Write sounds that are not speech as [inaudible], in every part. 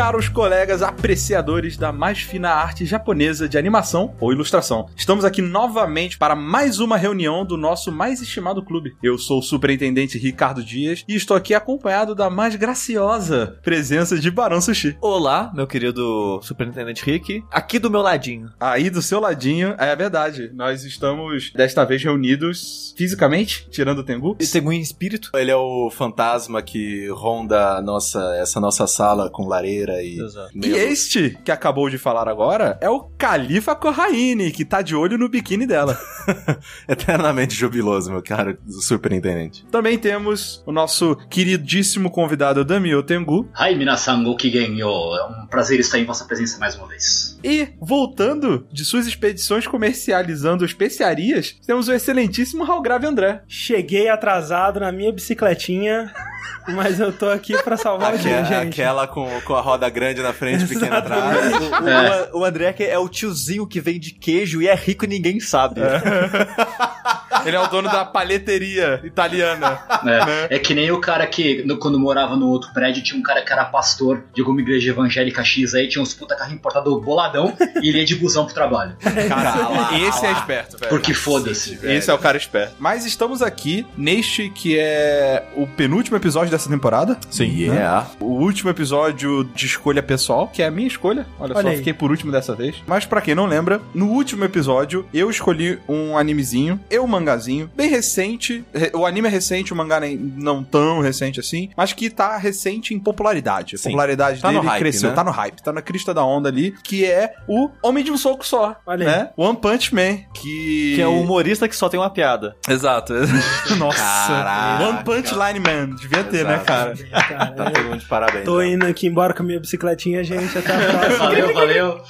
caros colegas apreciadores da mais fina arte japonesa de animação ou ilustração. Estamos aqui novamente para mais uma reunião do nosso mais estimado clube. Eu sou o superintendente Ricardo Dias e estou aqui acompanhado da mais graciosa presença de Barão Sushi. Olá, meu querido superintendente Rick, aqui do meu ladinho. Aí do seu ladinho, é verdade, nós estamos desta vez reunidos fisicamente, tirando o Tengu. E Tengu em espírito. Ele é o fantasma que ronda nossa, essa nossa sala com lareira e. Exato. E este que acabou de falar agora é o Califa Corraine, que tá de olho no biquíni dela. [laughs] Eternamente jubiloso, meu caro superintendente. Também temos o nosso queridíssimo convidado Damio Tengu. Hai, minasan, gokigen yo. É um prazer estar em vossa presença mais uma vez. E, voltando de suas expedições comercializando especiarias, temos o excelentíssimo Halgrave André. Cheguei atrasado na minha bicicletinha, mas eu tô aqui pra salvar o dia, gente. aquela com, com a roda grande na frente, pequena atrás. O, o, o André que é o tiozinho que vende queijo e é rico e ninguém sabe. Ele é o dono da palheteria italiana. É, é que nem o cara que, no- quando morava no outro prédio, tinha um cara que era pastor de alguma igreja evangélica X aí, tinha uns puta carro importado boladão e ele ia de busão pro trabalho. [laughs] Cara, esse é esperto, velho. Porque foda-se. Esse é o cara esperto. Mas estamos aqui neste que é o penúltimo episódio dessa temporada. Sim, Né? é. O último episódio de escolha pessoal, que é a minha escolha. Olha, Olha só, aí. fiquei por último dessa vez. Mas pra quem não lembra, no último episódio eu escolhi um animezinho e um mangazinho bem recente. Re- O anime é recente, o mangá nem, não tão recente assim, mas que tá recente em popularidade. A Sim. popularidade Tá dele hype, cresceu, né? tá no hype, tá na crista da onda ali, que é o Homem de um Soco Só. Olha aí. né? One Punch Man, que... Que é o humorista que só tem uma piada. Exato. [laughs] Nossa. Caraca. One Punch Line Man. Devia ter, né, Exato. cara? Cara, Tá todo mundo de parabéns. tô né? indo aqui embora com a minha bicicletinha, gente. Até a próxima. Valeu, valeu.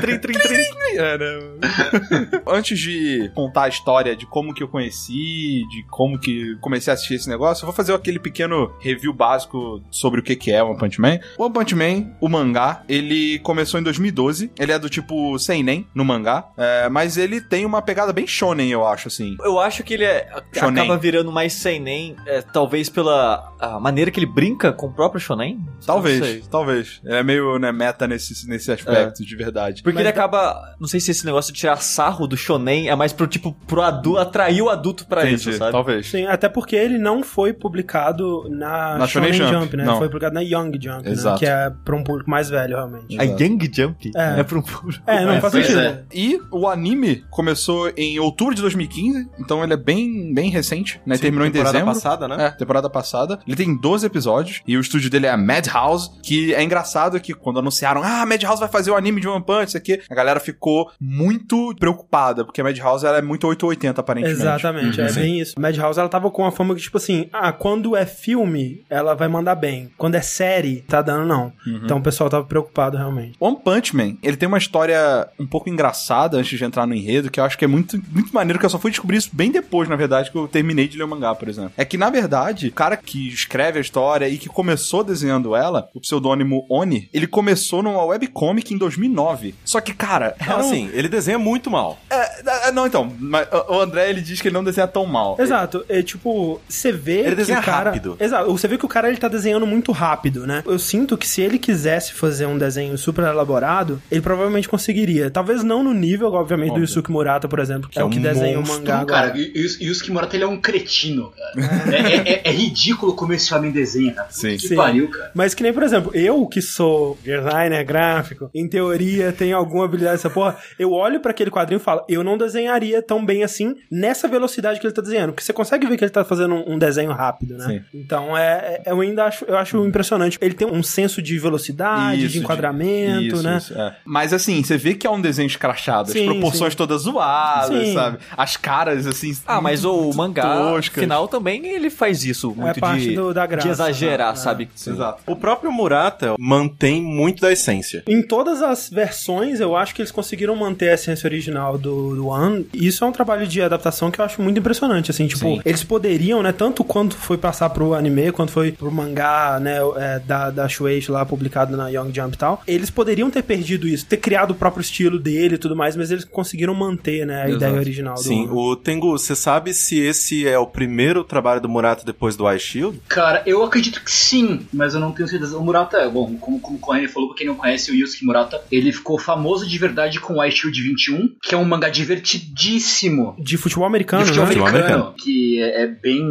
trim, trim, trim. É, né? [laughs] Antes de contar a história de como que eu conheci, de como que comecei a assistir esse negócio, eu vou fazer aquele pequeno review básico sobre o que que é One Punch Man. One Punch Man, o mangá, ele começou em 2012. Ele é do tipo seinen no mangá, é, mas ele tem uma pegada bem shonen, eu acho, assim. Eu acho que ele é, acaba virando mais seinen, é, talvez pela a maneira que ele brinca com o próprio shonen. Talvez, talvez. Ele é meio né, meta nesse, nesse aspecto, de verdade. Porque Mas ele tá- acaba, não sei se esse negócio de tirar sarro do shonen é mais pro tipo pro adulto, atrair o adulto pra Entendi, isso, sabe? Talvez. Sim, até porque ele não foi publicado na, Na Shonen Shonen Jump, Jump, né? não. Foi publicado na Young Jump, Exato. né? Que é pra um público mais velho, realmente. A Young Jump É. é, pro um público. É, não É, faz sentido. é. E o anime começou em outubro de 2015, então ele é bem, bem recente, né? Sim, Terminou em temporada dezembro. passada, né? É, temporada passada. Ele tem 12 episódios e o estúdio dele é a Madhouse, que é engraçado que quando anunciaram, ah, a Madhouse vai fazer o anime de One Punch, isso aqui, a galera ficou muito preocupada, porque a Madhouse ela é muito 880 aparentemente. Exatamente, Uhum. é bem isso. Madhouse, ela tava com uma fama que, tipo assim, ah, quando é filme, ela vai mandar bem. Quando é série, tá dando não. Uhum. Então o pessoal tava preocupado, realmente. One Punch Man, ele tem uma história um pouco engraçada antes de entrar no enredo, que eu acho que é muito, muito maneiro, que eu só fui descobrir isso bem depois, na verdade, que eu terminei de ler o mangá, por exemplo. É que, na verdade, o cara que escreve a história e que começou desenhando ela, o pseudônimo Oni, ele começou numa webcomic em 2009. Só que, cara, era um- assim, ele desenha muito mal. É, é, não, então, mas o André, ele diz que ele não desenha tão mal. Exato, é tipo, você vê Ele que desenha o cara... rápido. Exato, você vê que o cara ele tá desenhando muito rápido, né? Eu sinto que se ele quisesse fazer um desenho super elaborado, ele provavelmente conseguiria. Talvez não no nível, obviamente, do Óbvio. Yusuke Murata, por exemplo, que Que é é o que um desenha o monstro, mangá agora. Cara, o- o Yusuke Murata, ele é um cretino, cara. é, é- é- é ridículo como esse homem desenha, cara. Sim. que Sim. pariu, cara. Mas que nem, por exemplo, eu que sou designer gráfico, em teoria tenho alguma habilidade dessa porra, eu olho pra aquele quadrinho e falo, eu não desenharia tão bem assim nessa velocidade que ele tá desenhando. Porque você consegue ver que ele tá fazendo um, um desenho rápido, né? Sim. Então é, é- eu ainda acho, eu acho impressionante. Ele tem um senso de velocidade, Isso, de enquadramento, isso, né? isso, é. Mas assim, você vê que é um desenho escrachado, as Sim, proporções sim. todas zoadas, Sim. sabe? As caras, assim. Ah, mas o mangá toscas. final também ele faz isso muito parte de, do- da graça, de exagerar, né? sabe? Exato. O próprio Murata mantém muito da essência. Em todas as versões, eu acho que eles conseguiram manter a essência original do, do One. Isso é um trabalho de adaptação que eu acho muito impressionante, assim, tipo, Sim. eles poderiam, né, tanto quanto foi passar pro anime, quanto foi pro mangá, né, é, da, da Shueisha lá, publicado na Young Jump e tal, eles poderiam ter perdido isso, ter criado o próprio estilo dele e tudo mais, mas eles conseguiram manter, né, a Exato. ideia original do Sim, o Tengu, você sabe se esse é o primeiro trabalho do Murata depois do Ice Shield? Cara, eu acredito que sim, mas eu não tenho certeza. O Murata, bom, como, como o Correia falou, pra quem não conhece o Yusuke Murata, ele ficou famoso de verdade com o Ice Shield 21, que é um mangá divertidíssimo. de futebol americano, de futebol né? Futebol americano, americano. que é, é bem.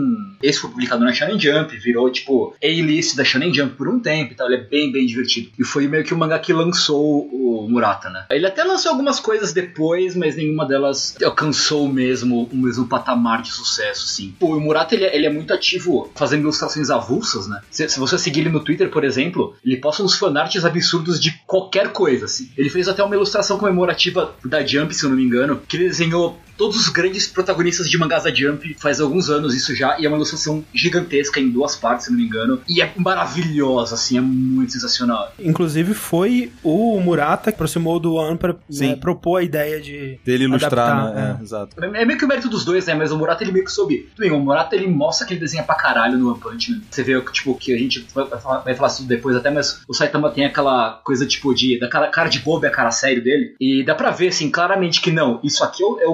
Esse foi publicado na Shonen Jump, virou tipo A-list da Shonen Jump por um tempo e tal. Ele é bem, bem divertido. E foi meio que o mangá que lançou o Murata, né? Ele até lançou algumas coisas depois, mas nenhuma delas alcançou mesmo o mesmo patamar de sucesso, sim. Pô, o Murata ele é, ele é muito ativo fazendo ilustrações avulsas, né? Se, se você seguir ele no Twitter, por exemplo, ele posta uns fanarts absurdos de qualquer coisa, assim. Ele fez até uma ilustração comemorativa da Jump, se eu não me engano, que desenhou todos os grandes protagonistas de mangás da Jump faz alguns anos isso já, e é uma ilustração gigantesca em duas partes, se não me engano, e é maravilhosa, assim, é muito sensacional. Inclusive foi o Murata que aproximou do One pra Sim. né, propor a ideia de Dele ilustrar, adaptar, né? é. É, exato. É meio que o mérito dos dois, né? Mas o Murata ele meio que soube. Tudo bem, o Murata ele mostra que ele desenha pra caralho no One Punch Man. Você vê, tipo, que a gente vai falar, vai falar isso depois até, mas o Saitama tem aquela coisa, tipo, de. da cara, cara de bobo e a cara sério dele. E dá pra ver, assim, claramente que não. Isso aqui é o, é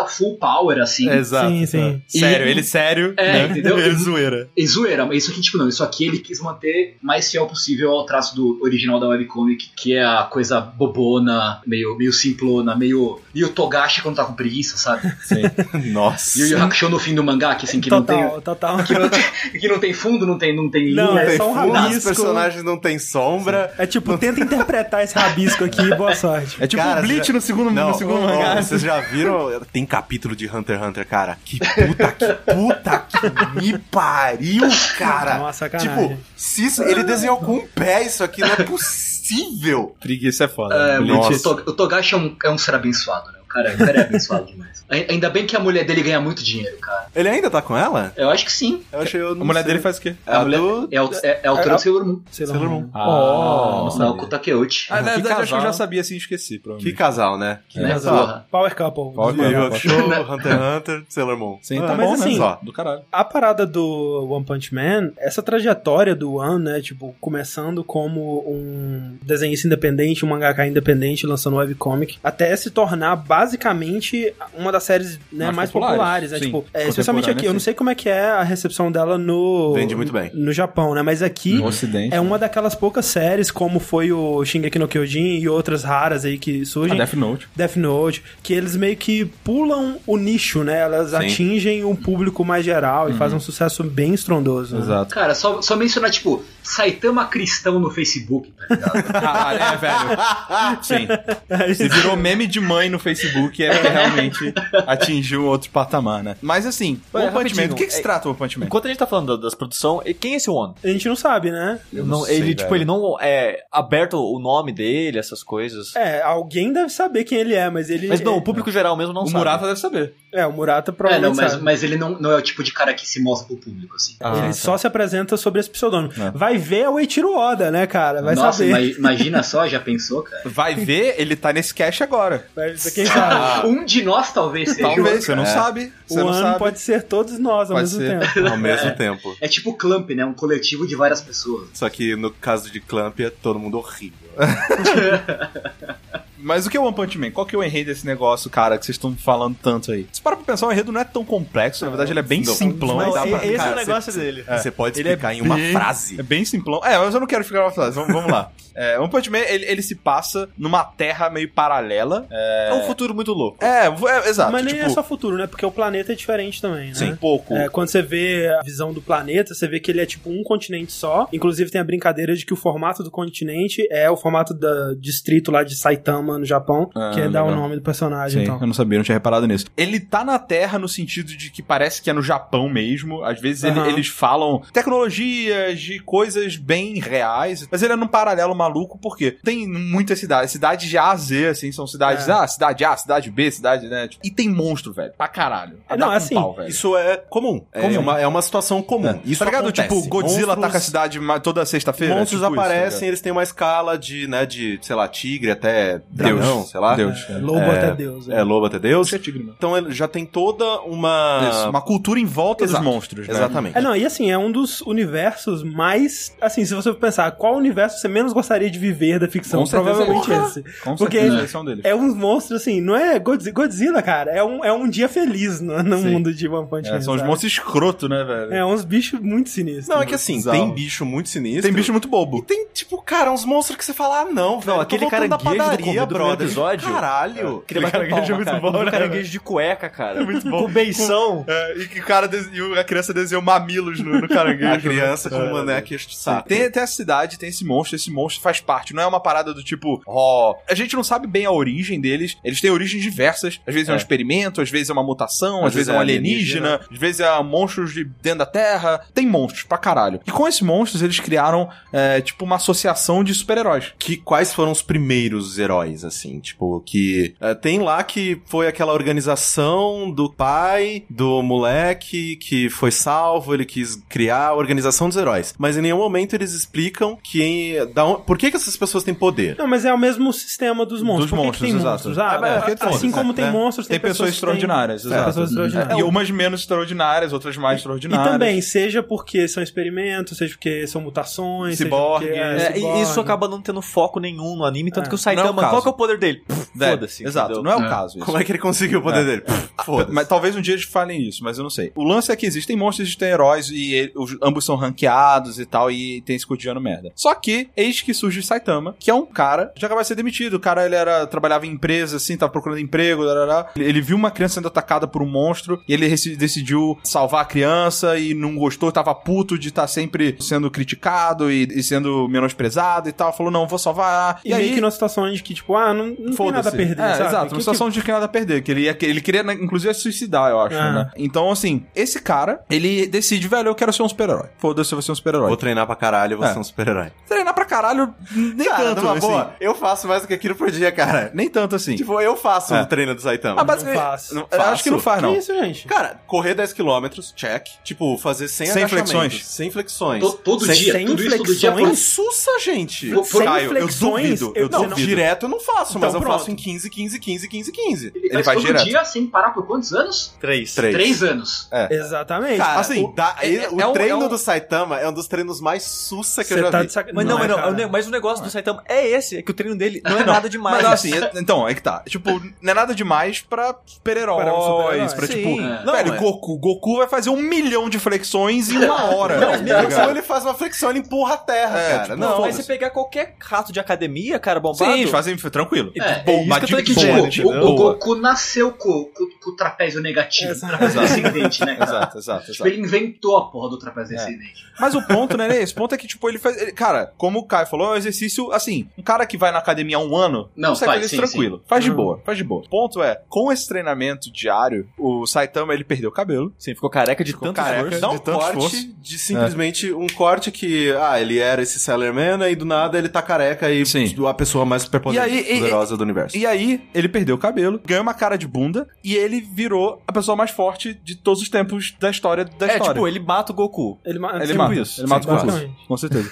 o Murata full power, assim. Exato. Sim, sim. é. Sério, E- ele sério. É, né? entendeu? [laughs] Ele zoeira. E zoeira, mas isso aqui, tipo, não, isso aqui ele quis manter mais fiel possível ao traço do original da webcomic, que é a coisa bobona, meio, meio simplona, meio, meio Togashi quando tá com preguiça, sabe? Sim. [laughs] Nossa. E o Yu Hakusho no fim do mangá, que assim, que não tem. total, total. Que não tem, que não tem fundo, não tem, não tem Não, linha. é Tem só um fundo, os rabisco. personagens não têm sombra. É tipo, tenta interpretar esse rabisco aqui e boa sorte. É tipo Cara, o Bleach já- no segundo, Não, no segundo ó, mangá. vocês já viram? Tem capítulo de Hunter x Hunter, cara. Que puta, que puta que me pariu, cara. Nossa, sacanagem. Tipo, se isso- ele desenhou com um pé, isso aqui não é possível. Preguiça é foda. É, Bleach- Nossa. o, o Togashi é um, é um ser abençoado, né? O cara, o cara é abençoado demais. Ai- Ainda bem que a mulher dele ganha muito dinheiro, cara. Ele ainda tá com ela? Eu acho que sim. Eu achei eu A mulher dele faz o quê? É a mulher do... é, o- é, é a autora É- do Sailor Moon. Sailor Moon. Ah, Não, Naoko Takeuchi. Ah, na Que verdade, acho que eu já sabia assim, esqueci, Que provavelmente. casal, né? Que Né, casal. porra. Power Couple. Power Couple. Hakusho, Hunter x Hunter, Sailor Moon. Sim, Ah, tá mas bom, assim, né? só. Do caralho. A parada do One Punch Man, essa trajetória do One, né, tipo, começando como um desenhista independente, um mangaka independente, lançando webcomic, até se tornar basicamente uma das séries né, mais, Mais populares, populares, né, sim. tipo, é, especialmente aqui, eu não sei como é que é a recepção dela no... Vende muito bem. No Japão, né, mas aqui... No ocidente. É uma daquelas poucas séries, como foi o Shingeki no Kyojin e outras raras aí que A surgem. Death Note. Death Note, que eles meio que pulam o nicho, né? Elas Sim. atingem um público mais geral e fazem um sucesso bem estrondoso. né? Exato. Cara, só, só mencionar, tipo, Saitama Cristão no Facebook, tá ligado? [laughs] Ah, é, velho. Sim. [laughs] Se virou meme de mãe no Facebook, é porque realmente atingiu outro patamar, né? Mas assim, o Ué, One Punch Man, do que, que se é- trata o One Punch Man? Enquanto a gente tá falando da- das produções, e quem é esse One? A gente não sabe, né? Eu Não, não sei, ele, tipo, velho. ele não é aberto o nome dele, essas coisas. É, alguém deve saber quem ele é, mas ele. Mas não, o público geral mesmo não O sabe. Murata deve saber. É, o Murata É, provavelmente não, mas, sabe. mas ele não, não é o tipo de cara que se mostra pro público, assim. Ah, ele tá. só se apresenta sobre esse pseudônimo. É. Vai ver o Eiichiro Oda, né, cara? Vai Nossa, saber. ima- imagina só, já pensou, cara? Vai ver, ele tá nesse cache agora. Vai ver quem sabe. [laughs] Um de nós talvez seja. Talvez, você não É. sabe. Você o não ano sabe. pode ser todos nós ao Pode mesmo ser. tempo. Ao mesmo tempo. É tipo Clamp, né? Um coletivo de várias pessoas. Só que no caso de Clamp é todo mundo horrível. [laughs] Mas o que é o One Punch Man? Qual que é o enredo desse negócio, cara, que vocês estão falando tanto aí? Se para pra pensar, o enredo não é tão complexo, na verdade ele é bem Não. simplão. E- pra- esse é cara, o negócio dele. Você pode é explicar em uma bem- frase. É bem simplão. É, mas eu não quero ficar uma frase. Vamos, vamos lá. É, One Punch Man, ele, ele se passa numa terra meio paralela. É, É um futuro muito louco. é, é, exato. Mas nem tipo, é só futuro, né? Porque o planeta é diferente também, né? Sim, pouco. É, quando você vê a visão do planeta, você vê que ele é tipo um continente só. Inclusive tem a brincadeira de que o formato do continente é o formato do distrito lá de Saitama, no Japão, Ah, que é dar o legal. nome do personagem Sim, e tal. eu não sabia, não tinha reparado nisso. Ele tá na Terra no sentido de que parece que é no Japão mesmo. Às vezes ele- Aham. eles falam tecnologias, de coisas bem reais, mas ele é num paralelo maluco porque tem muitas cidades, cidades de A a Z, assim, são cidades, É. ah, cidade A, cidade B, cidade, né? tipo, E tem monstro, velho, pra caralho. É, não, assim, pau, velho. Isso é comum. É, Comum. Uma, é uma situação comum. Isso tá ligado? acontece. Tipo, Godzilla Monstros- ataca a cidade toda sexta-feira. Monstros tipo isso, tá aparecem, eles têm uma escala de, né, de, sei lá, tigre até dragão, sei lá. Deus. É, lobo É, até Deus. É, lobo até Deus. É. Então ele já tem toda uma... Isso, uma cultura em volta Exato. dos monstros, né? Exatamente. É, não, e assim, é um dos universos mais. Assim, se você for pensar, qual universo você menos gostaria de viver da ficção? Com certeza Provavelmente é. esse. Com Porque certeza, deles. É uns monstros, assim, não é Godzi- Godzilla, cara. É um, é um dia feliz no, no mundo de One Punch É, Man. são os sabe? monstros escroto, né, velho? É, uns bichos muito sinistros. Não, é que assim, Bizarro. tem bicho muito sinistro. Tem bicho muito bobo. E tem, tipo, cara, uns monstros que você fala, ah, não, velho. aquele tô voltando da caranguejo do começo do episódio. Caralho. Queria bater caranguejo palma, é muito cara. bom, Um né? caranguejo de cueca, cara. muito bom. Com beição. É, e que o cara des- e a criança desenhou mamilos no, no caranguejo. A criança né? com É, uma né, queixo de saco. Tem, tem essa cidade, tem esse monstro, esse monstro faz parte. Não é uma parada do tipo, ó. a gente não sabe bem a origem deles. Eles têm origens diversas. Às vezes é, um É. experimento, às vezes é uma mutação, às, Às vezes é um é alienígena, às vezes é monstros de dentro da Terra. Tem monstros pra caralho. E com esses monstros, eles criaram, é, tipo, uma associação de super-heróis. que quais foram os primeiros heróis, assim, tipo, que eh, tem lá que foi aquela organização do pai do moleque que foi salvo, ele quis criar a organização dos heróis, mas em nenhum momento eles explicam que da por que que essas pessoas têm poder. Não, mas é o mesmo sistema dos monstros. Dos Por que que monstros, tem exato. monstros? Ah, É, é, é, assim como tem né? monstros, Tem, pessoas, que têm- extraordinárias, Tem exato. pessoas extraordinárias. E umas menos extraordinárias, outras mais E extraordinárias. também, seja porque são experimentos, seja porque são mutações, Ciborgue. seja porque, É, e ciborgue. isso acaba não tendo foco nenhum no anime, tanto É. que o Saitama, Não é. Qual que é o poder dele? Foda-se. Exato, entendeu? não é o É. caso isso. Como é que ele conseguiu o poder É. dele? Pff, Foda-se. Mas talvez um dia eles falem isso, mas eu não sei. O lance é que existem monstros e existem heróis e ele- os- ambos são ranqueados e tal, e tem esse cotidiano merda. Só que, eis que surge Saitama, que é um cara que já acaba de ser demitido. O cara, ele era, trabalhava em empresa, assim, tava procurando emprego, darará. Ele, ele viu uma criança sendo atacada por um monstro e ele decidiu salvar a criança e não gostou, tava puto de estar sempre sendo criticado e, e sendo menosprezado e tal. Falou, não, vou salvar. E, meio que numa situação de que, tipo, ah, não, não tem Foda-se. nada a perder, É, sabe? exato, Que- uma situação de que nada a perder. Que ele, ia, ele queria, né, inclusive, suicidar, eu acho, Ah. né? Então, assim, esse cara, ele decide, velho, eu quero ser um super-herói. Foda-se, eu vou ser um super-herói. Vou treinar pra caralho, eu vou É. ser um super-herói. Treinar pra caralho, nem Cara, tanto, numa assim. boa, eu faço mais do que aquilo por dia, cara. Nem tanto assim. Tipo, eu faço É. o treino do Saitama. ah, basicamente, Não faço. não- eu acho que não faz, Que não. isso, gente? Cara, correr 10km, check. Tipo, fazer 100 Sem flexões. Sem flexões. To- todo sem, dia, sem tudo isso todo dia. flexões? Sussa, gente. Sem Caio, eu flexões, duvido, eu eu- Não, não- direto eu não faço, mas Então, eu pronto. faço em 15, 15, 15, 15, 15. Ele, Ele vai todo direto. dia sem parar por quantos anos? Três. Três. Três anos. Exatamente. Cara, Assim, o, da- é- ele- é o um- treino é um- do Saitama é um dos treinos mais sussa que eu já tá vi. de sacanagem. Mas não, mas, não, é, mas o negócio do Saitama é esse, é que o treino dele não é nada demais. Mas assim, é- então, é que tá. Tipo, não é nada demais pra super-heróis, um pra, tipo, É. Não, velho, é. Goku. Goku vai fazer um milhão de flexões em uma [laughs] hora. Não, tá mesmo assim ele faz uma flexão, ele empurra a terra, É, cara. tipo, não, Mas você pegar qualquer rato de academia, cara, bombado... Sim, fazem tranquilo. É, Bom, é isso mas que eu de tô É boa, tipo, o, o. Goku nasceu com, com, com o trapézio negativo, o Exato. trapézio descendente, né? cara? Exato, exato, Tipo, exato. ele inventou a porra do trapézio É. descendente. Mas o ponto, né, é esse? O ponto é que, tipo, ele faz. ele- cara, como o Caio falou, é um exercício, assim, um cara que vai na academia há um ano, Não, consegue faz, fazer isso sim, tranquilo. Faz de Uhum. boa, faz de boa. O ponto é, com esse treinamento diário, o Saitama, ele perdeu o cabelo. Sim, ficou careca de Ficou tanto careca. esforço. Dá um de tanto corte esforço. de simplesmente um corte que, ah, ele era esse Sellerman e do nada ele tá careca e Sim. a pessoa mais superpoderosa E aí, e- poderosa do universo. E aí, ele perdeu o cabelo, ganhou uma cara de bunda, e ele virou a pessoa mais forte de todos os tempos da história da É, história. tipo, ele mata o Goku. Ele, ma- Ele sim, mata, isso. ele mata o Goku, com certeza.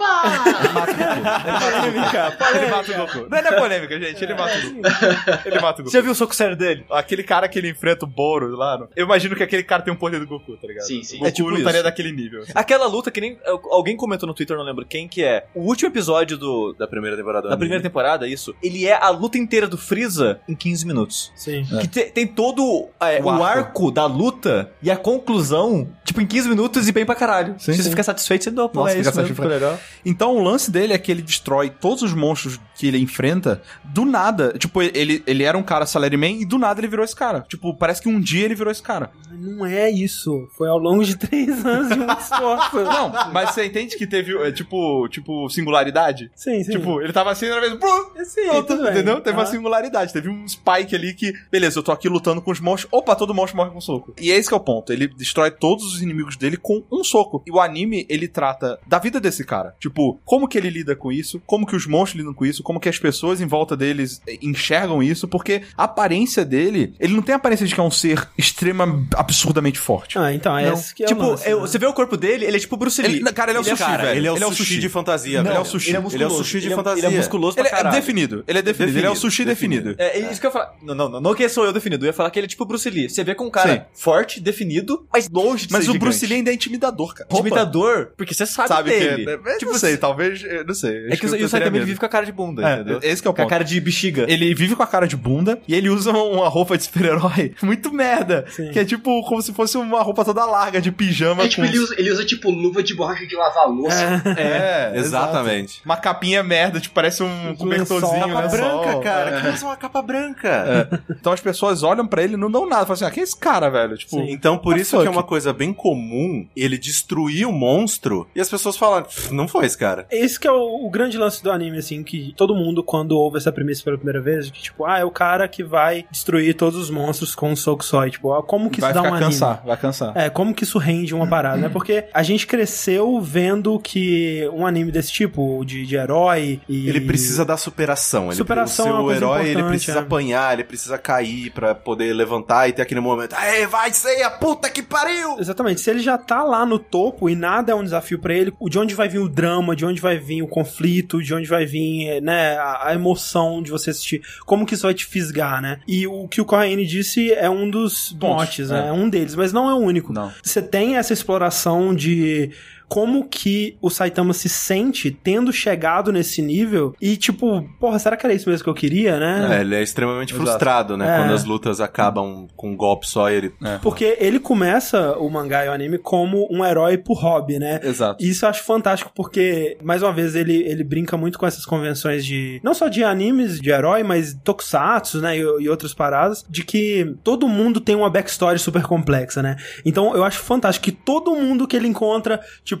Uepa! Ele mata o Goku. Não é, não é polêmica, gente, ele mata o Goku. Ele mata o Goku. Você já viu o soco sério dele? Aquele cara que ele enfrenta o Boro lá, no- eu imagino que aquele cara tem um poder do Goku, tá ligado? Sim, sim. O Goku É tipo não estaria isso. daquele nível. assim. Aquela luta que nem. Alguém comentou no Twitter, não lembro quem que é. O último episódio do. Da primeira temporada. Da primeira temporada, isso. Ele é a luta inteira do Freeza em 15 minutos. Sim. Que te- tem todo é, O o, arco. arco. da luta e a conclusão, tipo, em 15 minutos e bem pra caralho. Sim, Se sim. você fica satisfeito, você pô, Nossa, é isso mesmo, legal. Então o lance dele é que ele destrói todos os monstros que ele enfrenta do nada. Tipo, ele, ele era um cara salaryman e do nada ele virou esse cara. Tipo, parece que um dia ele virou esse cara. Não é isso. Foi ao longo de três [laughs] anos de muito esforço. Não, mas você entende que teve, é, tipo, tipo, singularidade? Sim, sim. Tipo, ele tava assim, outra vez, pum, sim, Pronto, bem. entendeu? Teve uma Ah. singularidade. Teve um spike ali que, beleza, eu tô aqui lutando com os monstros. Opa, todo monstro morre com um soco. E é esse que é o ponto. Ele destrói todos os inimigos dele com um soco. E o anime, ele trata da vida desse cara. Tipo, como que ele lida com isso, como que os monstros lidam com isso, como que as pessoas em volta deles eh, enxergam isso, porque a aparência dele, ele não tem a aparência de que é um ser extrema, absurdamente forte. Ah, então, é Não. esse que é tipo, o lance, eu- né? você vê o corpo dele, ele é tipo Bruce Lee. Ele- cara, ele é o sushi, Cara, velho. ele é o sushi, de fantasia, Não, velho. ele é o sushi. Ele é Ele é o sushi de Ele é- fantasia. Ele é musculoso pra Ele é caralho. definido. Ele é definido. Ele é o sushi definido. definido. É, é isso que eu ia falar. Não, não, não, não que sou eu definido. Eu ia falar que ele é tipo Bruce Lee. Você vê com um cara Sim. forte, definido, mas longe de Mas ser o Bruce. Lee ainda é intimidador, cara. Imitador, porque você sabe, Sabe dele. que. é- Tipo, não sei, talvez. Não sei. É que o, e o Saitama ele vive com a cara de bunda, É, entendeu? esse que é o Com a ponto. cara de bexiga. Ele vive com a cara de bunda e ele usa uma roupa de super-herói [laughs] muito merda. Sim. Que é tipo como se fosse uma roupa toda larga de pijama. É, tipo, com... ele usa, ele usa tipo luva de borracha de lavar louça. É, [laughs] Exatamente. exato. Uma capinha merda, tipo, parece um cobertorzinho, né? Capa branca, Sol. cara. Quem usa uma capa branca? Então as pessoas olham pra ele e não dão nada. Falam assim, ah, quem é esse cara, velho? Tipo, Sim. Então, por What isso que é uma coisa bem comum ele destruir o monstro e as pessoas falam, "Pff, não foi esse cara. Esse que é o, o grande lance do anime, assim, que todo mundo, quando ouve essa premissa pela primeira vez, que, tipo, ah, é o cara que vai destruir todos os monstros com um soco só. E, tipo, ah, como que vai isso dá um anime? cansar, vai cansar. É, como que isso rende uma parada, né? [clears throat] Porque a gente cresceu vendo que um anime desse tipo, de, de herói e... Ele precisa da superação. Ele, Superação o é coisa herói, ele precisa é. apanhar, ele precisa cair pra poder levantar e ter aquele momento. Aê, vai ser a puta que pariu! Exatamente, se ele já tá lá no topo e nada é um desafio pra ele, de onde vai vir o drama, de onde vai vir o conflito, de onde vai vir, né, a, a emoção de você assistir, como que isso vai te fisgar, né? E o que o Corraine disse é um dos Pontos, motes, é. né? É um deles, mas não é o único. Não. Você tem essa exploração de como que o Saitama se sente tendo chegado nesse nível e tipo, porra, será que era isso mesmo que eu queria, né? É, ele é extremamente Exato. frustrado, né? É. Quando as lutas acabam com um golpe só e ele. É. Porque ele começa o mangá e o anime como um herói por hobby, né? Exato. E isso eu acho fantástico porque, mais uma vez, ele, ele brinca muito com essas convenções de. Não só de animes de herói, mas tokusatsu, né? E, e outras paradas. De que todo mundo tem uma backstory super complexa, né? Então eu acho fantástico que todo mundo que ele encontra, tipo,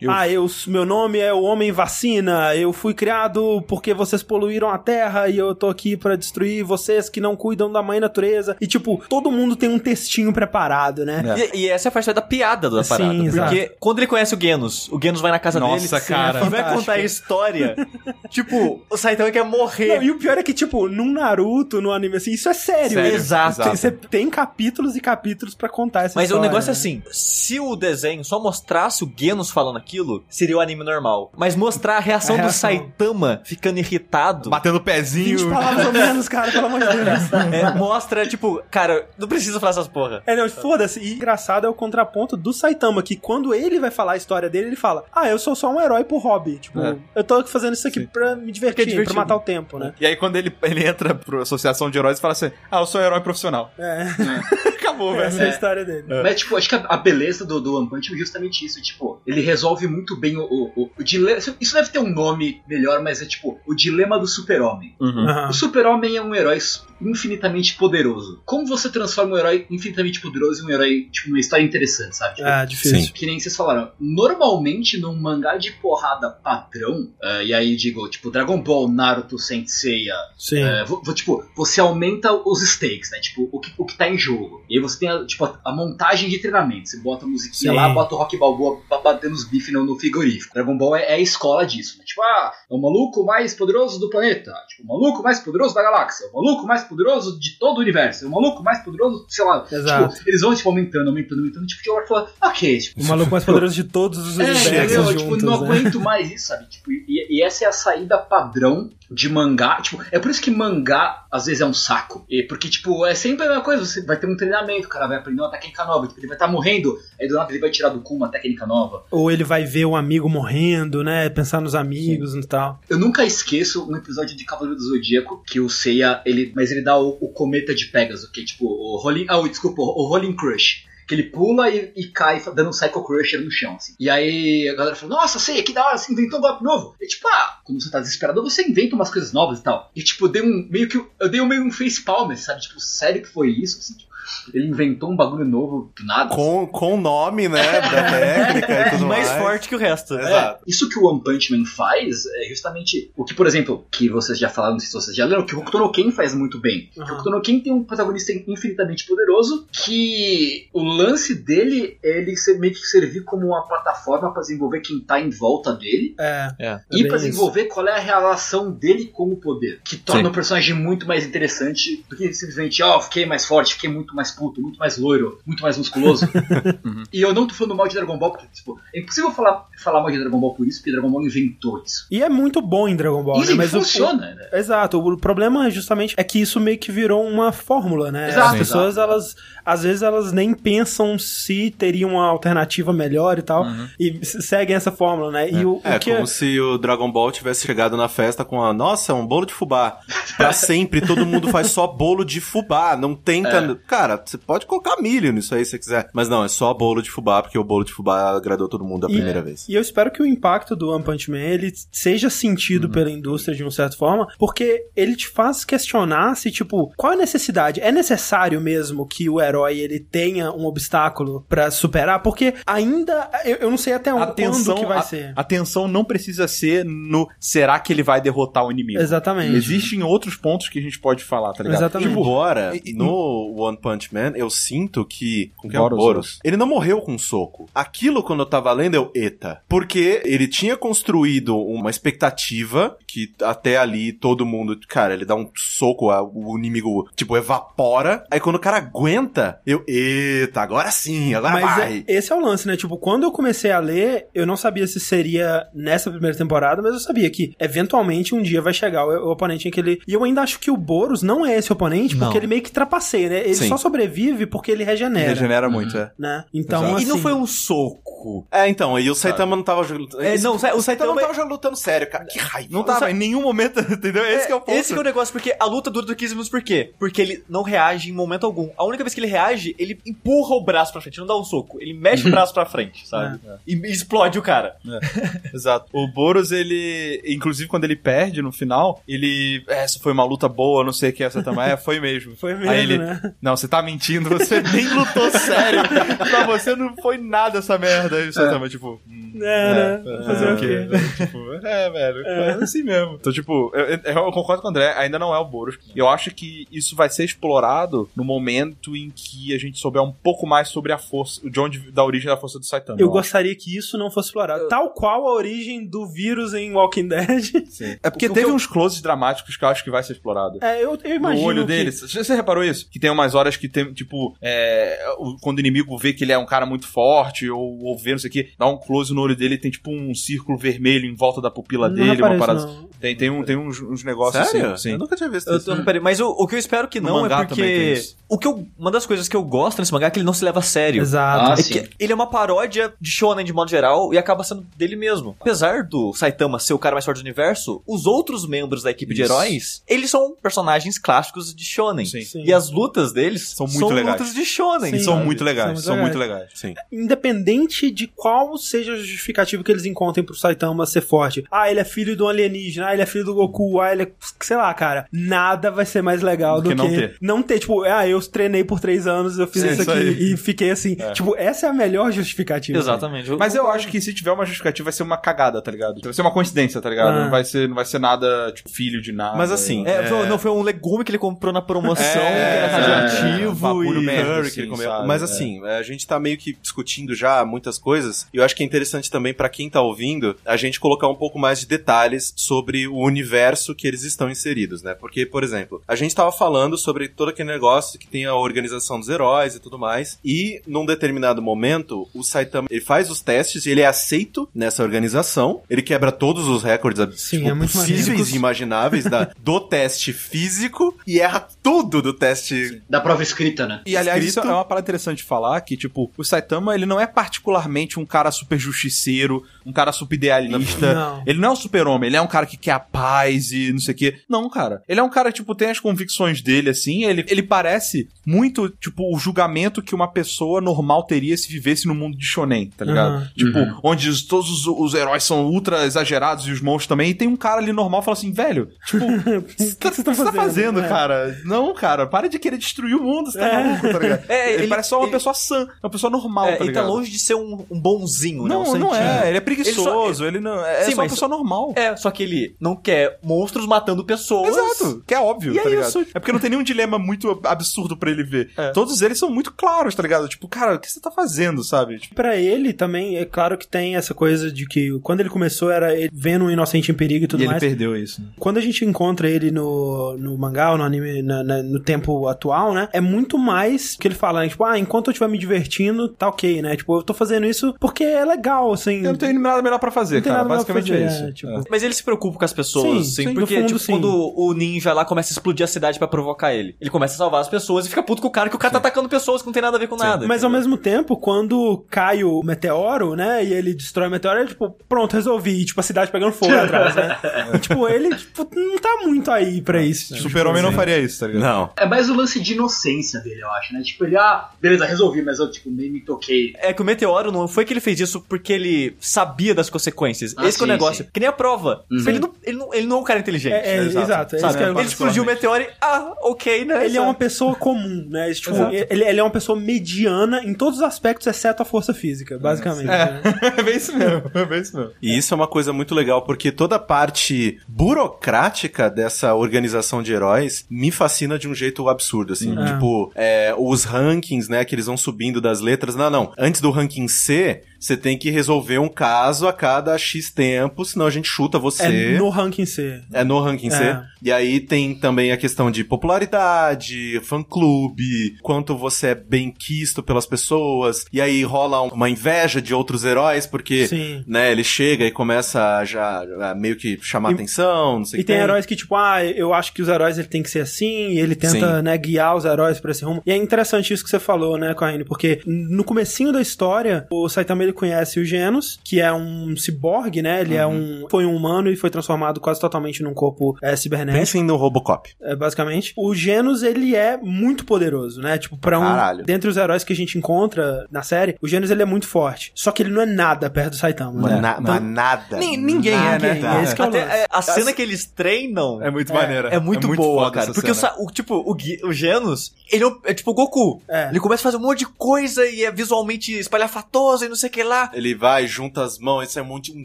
Eu- ah, eu, meu nome é o Homem Vacina, eu fui criado porque vocês poluíram a terra e eu tô aqui pra destruir vocês que não cuidam da mãe natureza. E, tipo, todo mundo tem um textinho preparado, né? É. E, e essa é a parte da piada da Sim, parada. exato. Porque quando ele conhece o Genos, o Genos vai na casa Nossa, dele cara. e vai Fantástico. contar a história. [laughs] tipo, o Saitama quer morrer. Não, e o pior é que, tipo, num Naruto, no anime assim, isso é sério. Sério, Exato. Tem- Você tem capítulos e capítulos pra contar essa Mas o história. negócio é né? assim, se o desenho só mostrasse o Genos falando aquilo, seria o anime normal. Mas mostrar a reação, A reação. do Saitama ficando irritado, Batendo o pezinho. 20 palavras ou menos, cara, pelo amor de Deus. é, mostra, tipo, cara, não precisa falar essas porra. É, não, foda-se. E engraçado é o contraponto do Saitama, que quando ele vai falar a história dele, ele fala: Ah, eu sou só um herói por hobby. Tipo, É. eu tô fazendo isso aqui Sim. pra me divertir, é pra matar o tempo, né? E aí quando ele, ele entra pro Associação de Heróis e fala assim, ah, eu sou herói profissional. É, [laughs] Acabou, essa é a velho. história dele. Mas, tipo, acho que a, a beleza do, do One Punch Man é justamente isso. Tipo, ele resolve muito bem o, o, o, o dilema. Isso deve ter um nome melhor, mas é tipo, o dilema do super-homem. Uhum. Aham. O super-homem é um herói infinitamente poderoso. Como você transforma um herói infinitamente poderoso em um herói, tipo, numa história interessante, sabe? Tipo, Ah, difícil. Sim. Que nem vocês falaram. Normalmente, num mangá de porrada padrão, eh, e aí digo, tipo, Dragon Ball, Naruto, Saint Seiya, Sim. é, vo- vo- tipo, você aumenta os stakes, né? Tipo, o que, o que tá em jogo. E aí você tem a, tipo, a, a montagem de treinamento. Você bota a musiquinha Sim. lá, bota o rock balboa pra bater nos bifes no, no frigorífico. Dragon Ball é, é a escola disso, né? Tipo, ah, é o maluco mais poderoso do planeta. Tipo, o maluco mais poderoso da galáxia. É o maluco mais poderoso de todo o universo. É o maluco mais poderoso, sei lá. Exato. Tipo, eles vão, tipo, aumentando, aumentando, aumentando. Tipo, que eu falo, ok, tipo, O maluco mais poderoso de todos os é, universos entendeu? juntos, tipo, não né? aguento mais isso, sabe? Tipo, e, e essa é a saída padrão de mangá. Tipo, é por isso que mangá às vezes é um saco. E porque, tipo, é sempre a mesma coisa. Você vai ter um treinamento, o cara vai aprender uma técnica nova. Tipo, ele vai estar morrendo, aí do nada ele vai tirar do cu uma técnica nova. Ou ele vai ver o amigo morrendo, né? Pensar nos amigos e tal. Eu nunca esqueço um episódio de Cavaleiro do Zodíaco que o Seiya, ele, mas ele dá o, o cometa de Pegasus, que é tipo o Rolling, ah, desculpa, o Rolling Crush. Que ele pula e, e cai dando um Psycho Crusher no chão, assim. E aí a galera fala, nossa, Seiya, que da hora, você inventou um golpe novo. E tipo, ah, quando você tá desesperado, você inventa umas coisas novas e tal. E tipo, dei um, meio que, eu dei um meio um face palm, sabe? Tipo, sério que foi isso? Assim, tipo, ele inventou um bagulho novo do nada. Com, com o nome, né? Da [laughs] técnica e tudo mais mais. forte que o resto. É. Exato. Isso que o One Punch Man faz é justamente o que, por exemplo, que vocês já falaram, não sei se vocês já leram, que o Hokuto no Ken faz muito bem. Uhum. O Hokuto no Ken tem um protagonista infinitamente poderoso que o lance dele é ele meio que servir como uma plataforma para desenvolver quem tá em volta dele É. É. É e bem para isso. desenvolver qual é a relação dele com o poder, que torna Sim. o personagem muito mais interessante do que simplesmente, ó, fiquei mais forte, fiquei muito mais puto, muito mais loiro, muito mais musculoso. [laughs] e eu não tô falando mal de Dragon Ball, porque, tipo, é impossível falar, falar mal de Dragon Ball por isso, porque Dragon Ball inventou isso. E é muito bom em Dragon Ball, E né? Mas o- funciona, né? o- Exato, o problema justamente é que isso meio que virou uma fórmula, né? Exato, As pessoas, exato. elas, às vezes, elas nem pensam se teria uma alternativa melhor e tal, e s- seguem essa fórmula, né? E o, É, o que como se o Dragon Ball tivesse chegado na festa com a Nossa, um bolo de fubá. Pra [laughs] sempre, todo mundo faz só bolo de fubá. Não tenta. Cara, você pode colocar milho nisso aí se você quiser. Mas não, é só bolo de fubá, porque o bolo de fubá agradou todo mundo a E- primeira vez. E eu espero que o impacto do One Punch Man ele seja sentido pela indústria de uma certa forma, porque ele te faz questionar se, tipo, qual a necessidade? É necessário mesmo que o herói ele tenha um obstáculo pra superar? Porque ainda eu, eu não sei até onde Atenção, quando que vai a, ser. atenção não precisa ser no será que ele vai derrotar o inimigo. Exatamente. Existem outros pontos que a gente pode falar, tá ligado? Exatamente. Tipo, Embora, e- no One Punch Man, eu sinto que. Com que é o Boros, Boros. Ele não morreu com um soco. Aquilo, quando eu tava lendo, eu. Eita. Porque ele tinha construído uma expectativa que até ali todo mundo. Cara, ele dá um soco, o inimigo, tipo, evapora. Aí quando o cara aguenta, eu. Eita, agora sim, agora Mas vai. é- esse é o lance, né? Tipo, quando eu comecei a ler, eu não sabia se seria nessa primeira temporada, mas eu sabia que eventualmente um dia vai chegar o, o oponente em que ele. E eu ainda acho que o Boros não é esse oponente, porque Não. ele meio que trapaceia, né? Ele Sim. só sobrevive porque ele regenera. regenera muito, é. Né? Então, Exato. E assim, não foi um soco. É, então, e o Saitama não tava lutando. É, não, o Sa- Saitama não tava lutando sério, cara. Que raiva. Não tava em nenhum momento, [laughs] entendeu? Esse que é o ponto. Esse que é o negócio, porque a luta dura 15 minutos por quê? Porque ele não reage em momento algum. A única vez que ele reage, ele empurra o braço pra frente, não dá um soco. Ele mexe o [laughs] braço pra frente, sabe? E e explode o cara. [laughs] Exato. O Boros, ele. Inclusive, quando ele perde no final, ele. "É, Essa foi uma luta boa, não sei o que essa também. É, foi mesmo. Foi mesmo, Aí ele. né? Não, você tá mentindo, você nem lutou sério. pra você não foi nada essa merda. Aí você também, tipo. hum, É, né? Fazer o quê? tipo, é, velho. É assim mesmo. Então, tipo, eu, eu- eu concordo com o André, ainda não é o Boros. Eu acho que isso vai ser explorado no momento em que a gente souber um pouco mais sobre a força, de onde da origem da força do Saitama. Eu acho. gostaria que isso não fosse explorado. Tal qual a origem do vírus em Walking Dead. [laughs] É porque O teve eu- uns closes dramáticos que eu acho que vai ser explorado. É, eu, eu imagino. no olho que- deles. Você você reparou isso? Que tem umas horas que tem, tipo, é, quando o inimigo vê que ele é um cara muito forte, ou, ou vê, não sei o que, dá um close no olho dele e tem tipo um círculo vermelho em volta da pupila Não dele, uma parada. não. Tem, tem, um, tem uns, uns negócios Sério? assim. Eu Sim. nunca tinha visto Eu isso. tô- peraí, mas o, o que eu espero que No não é porque. O que eu, uma das coisas que eu gosto nesse mangá é que ele não se leva a sério. Exato. Ah, É sim. que ele é uma paródia de Shonen de modo geral e acaba sendo dele mesmo. Apesar do Saitama ser o cara mais forte do universo, os outros membros da equipe de Isso. heróis, eles são personagens clássicos de Shonen. Sim. Sim. E as lutas deles São muito legais. lutas de Shonen. Sim. São muito legais, São são muito muito legais. Sim. Independente de qual seja a justificativa que eles encontrem pro Saitama ser forte. Ah, ele é filho do alienígena, ah, ele é filho do Goku, ah, ele é. Sei lá, cara. Nada vai ser mais legal do, Do que não ter. não ter, tipo, ah, eu treinei por três anos, eu fiz É isso aqui aí. e fiquei assim. Tipo, essa é a melhor justificativa. Exatamente. Mas eu acho que se tiver uma justificativa, vai ser uma cagada, tá ligado? Vai ser uma coincidência, tá ligado? Ah. Não, vai ser, não vai ser nada, tipo, filho de nada. Mas assim, É, É. foi- Não, foi um legume que ele comprou na promoção, É, que era é, radioativo bagulho e... merda, curry assim, comeu. sabe? Mas É. assim, a gente tá meio que discutindo já muitas coisas, e eu acho que é interessante também pra quem tá ouvindo, a gente colocar um pouco mais de detalhes sobre o universo que eles estão inseridos, né? Porque, por exemplo, a gente tava falando sobre todo aquele negócio que tem a organização dos heróis e tudo mais, e num determinado momento, o Saitama, ele faz os testes, ele é aceito nessa organização, ele quebra todos os recordes Sim, tipo, é muito possíveis maneiro. e imagináveis da, do teste físico e erra tudo do teste Da prova escrita, né? E aliás, isso escrito. é uma parada interessante de falar, que, tipo, o Saitama, ele não é particularmente um cara super justiceiro, um cara super idealista. Não. Ele não é um super-homem, ele é um cara que quer a paz e não sei o quê. Não, cara. Ele é um cara, tipo, tem as convicções dele, assim, ele, ele parece muito, tipo, o julgamento que uma pessoa normal teria se vivesse no mundo de shonen, tá ligado? Aham. Tipo, onde os- todos os, os heróis são ultra exagerados e os monstros também, e tem um cara ali normal fala assim, velho, tipo, [laughs] o que você tá fazendo? fazendo, É. cara? Não, cara, para de querer destruir o mundo, você tá É. maluco, tá ligado? [laughs] É, ele, ele- parece só uma ele- pessoa sã, uma pessoa normal, É, tá ele tá longe de ser um um, bonzinho, né? Não, Um não santinho. é. Ele é preguiçoso. Ele, não. É Sim, só uma pessoa normal. É, só que ele não quer monstros matando pessoas. Exato, que é óbvio, E tá é ligado? isso. É porque não tem nenhum dilema muito absurdo pra ele ver. É. Todos eles são muito claros, tá ligado? Tipo, cara, o que você tá fazendo, sabe? Tipo, Pra ele também, é claro que tem essa coisa de que quando ele começou era ele vendo um inocente em perigo e tudo e ele mais. perdeu isso. né? Quando a gente encontra ele no, no mangá ou no anime, na- na- no tempo atual, né? É muito mais que ele fala, né? Tipo, ah, enquanto eu estiver me divertindo, tá ok, né? Tipo, eu tô fazendo isso porque é legal, assim. Eu não tenho nada melhor pra fazer, Não tem cara. nada melhor pra Basicamente é fazer, isso. é, tipo, É. Mas ele se preocupa com as pessoas, Sim, sim, sim, porque, fundo, tipo, sim. quando o ninja lá começa a explodir a cidade pra provocar ele, ele começa a salvar as pessoas e fica puto com o cara, que o cara tá atacando pessoas que não tem nada a ver com nada. Mas ao entendeu? mesmo tempo, quando cai o meteoro, né? E ele destrói o meteoro, ele, tipo, pronto, resolvi. E, tipo, a cidade pegando fogo atrás, né? [laughs] E, tipo, ele, tipo, não tá muito aí pra isso. tipo, Super-Homem não Sim. faria isso, tá ligado? Não. É mais o lance de inocência dele, eu acho, né? Tipo, ele, ah, beleza, resolvi, mas eu, tipo, nem me toquei. É que o Meteoro não foi que ele fez isso porque ele sabia das consequências. Ah, Esse que é o sim, negócio. sim. Que nem a prova. Uhum. Ele, não, ele, não, ele não é um cara inteligente. É, é, exato. é isso Sabe? que eu- ele explodiu o meteoro e. Ah, ok, né? Ele é Sabe? uma pessoa comum, né? Tipo, Exato. ele, ele é uma pessoa mediana em todos os aspectos, exceto a força física, basicamente. né? É [laughs] bem isso mesmo, é [laughs] bem isso mesmo. E isso é uma coisa muito legal, porque toda a parte burocrática dessa organização de heróis me fascina de um jeito absurdo, assim. Uhum. Tipo, é, os rankings, né, que eles vão subindo das letras. Não, não. Antes do ranking C, você tem que resolver um caso a cada X tempo, senão a gente chuta você. É no ranking C. É no ranking C. É. E aí tem também a questão de popularidade, fã-clube, quanto você é bem quisto pelas pessoas. E aí rola um- uma inveja de outros heróis, porque, Sim. né, ele chega e começa a já a meio que chamar E- atenção, não sei E que. tem heróis que, tipo, ah, eu acho que os heróis ele tem que ser assim, e ele tenta, Sim. né, guiar os heróis pra esse rumo. E é interessante isso que você falou, né, Corrine, porque no comecinho da história, o Saitama ele conhece o Genos, que é um ciborgue, né? Ele é um. Foi um humano e foi transformado quase totalmente num corpo é, cibernético. Pensem no Robocop. é, basicamente. O Genos, ele é muito poderoso, né? Tipo, pra um... Caralho. Dentre os heróis que a gente encontra na série, o Genos, ele é muito forte. Só que ele não é nada perto do Saitama, Mas, né? na- mas nada. Ni- ninguém é, né? Ninguém, esse que é o Até, lance. é, a cena que eles treinam É muito maneira. é muito, boa, foda cara. essa Porque o, tipo, o, o Genos, ele é, é tipo o Goku. É. Ele começa a fazer um monte de coisa e é visualmente espalhafatoso e não sei o que lá. Ele vai, junta as mãos, esse é um monte, um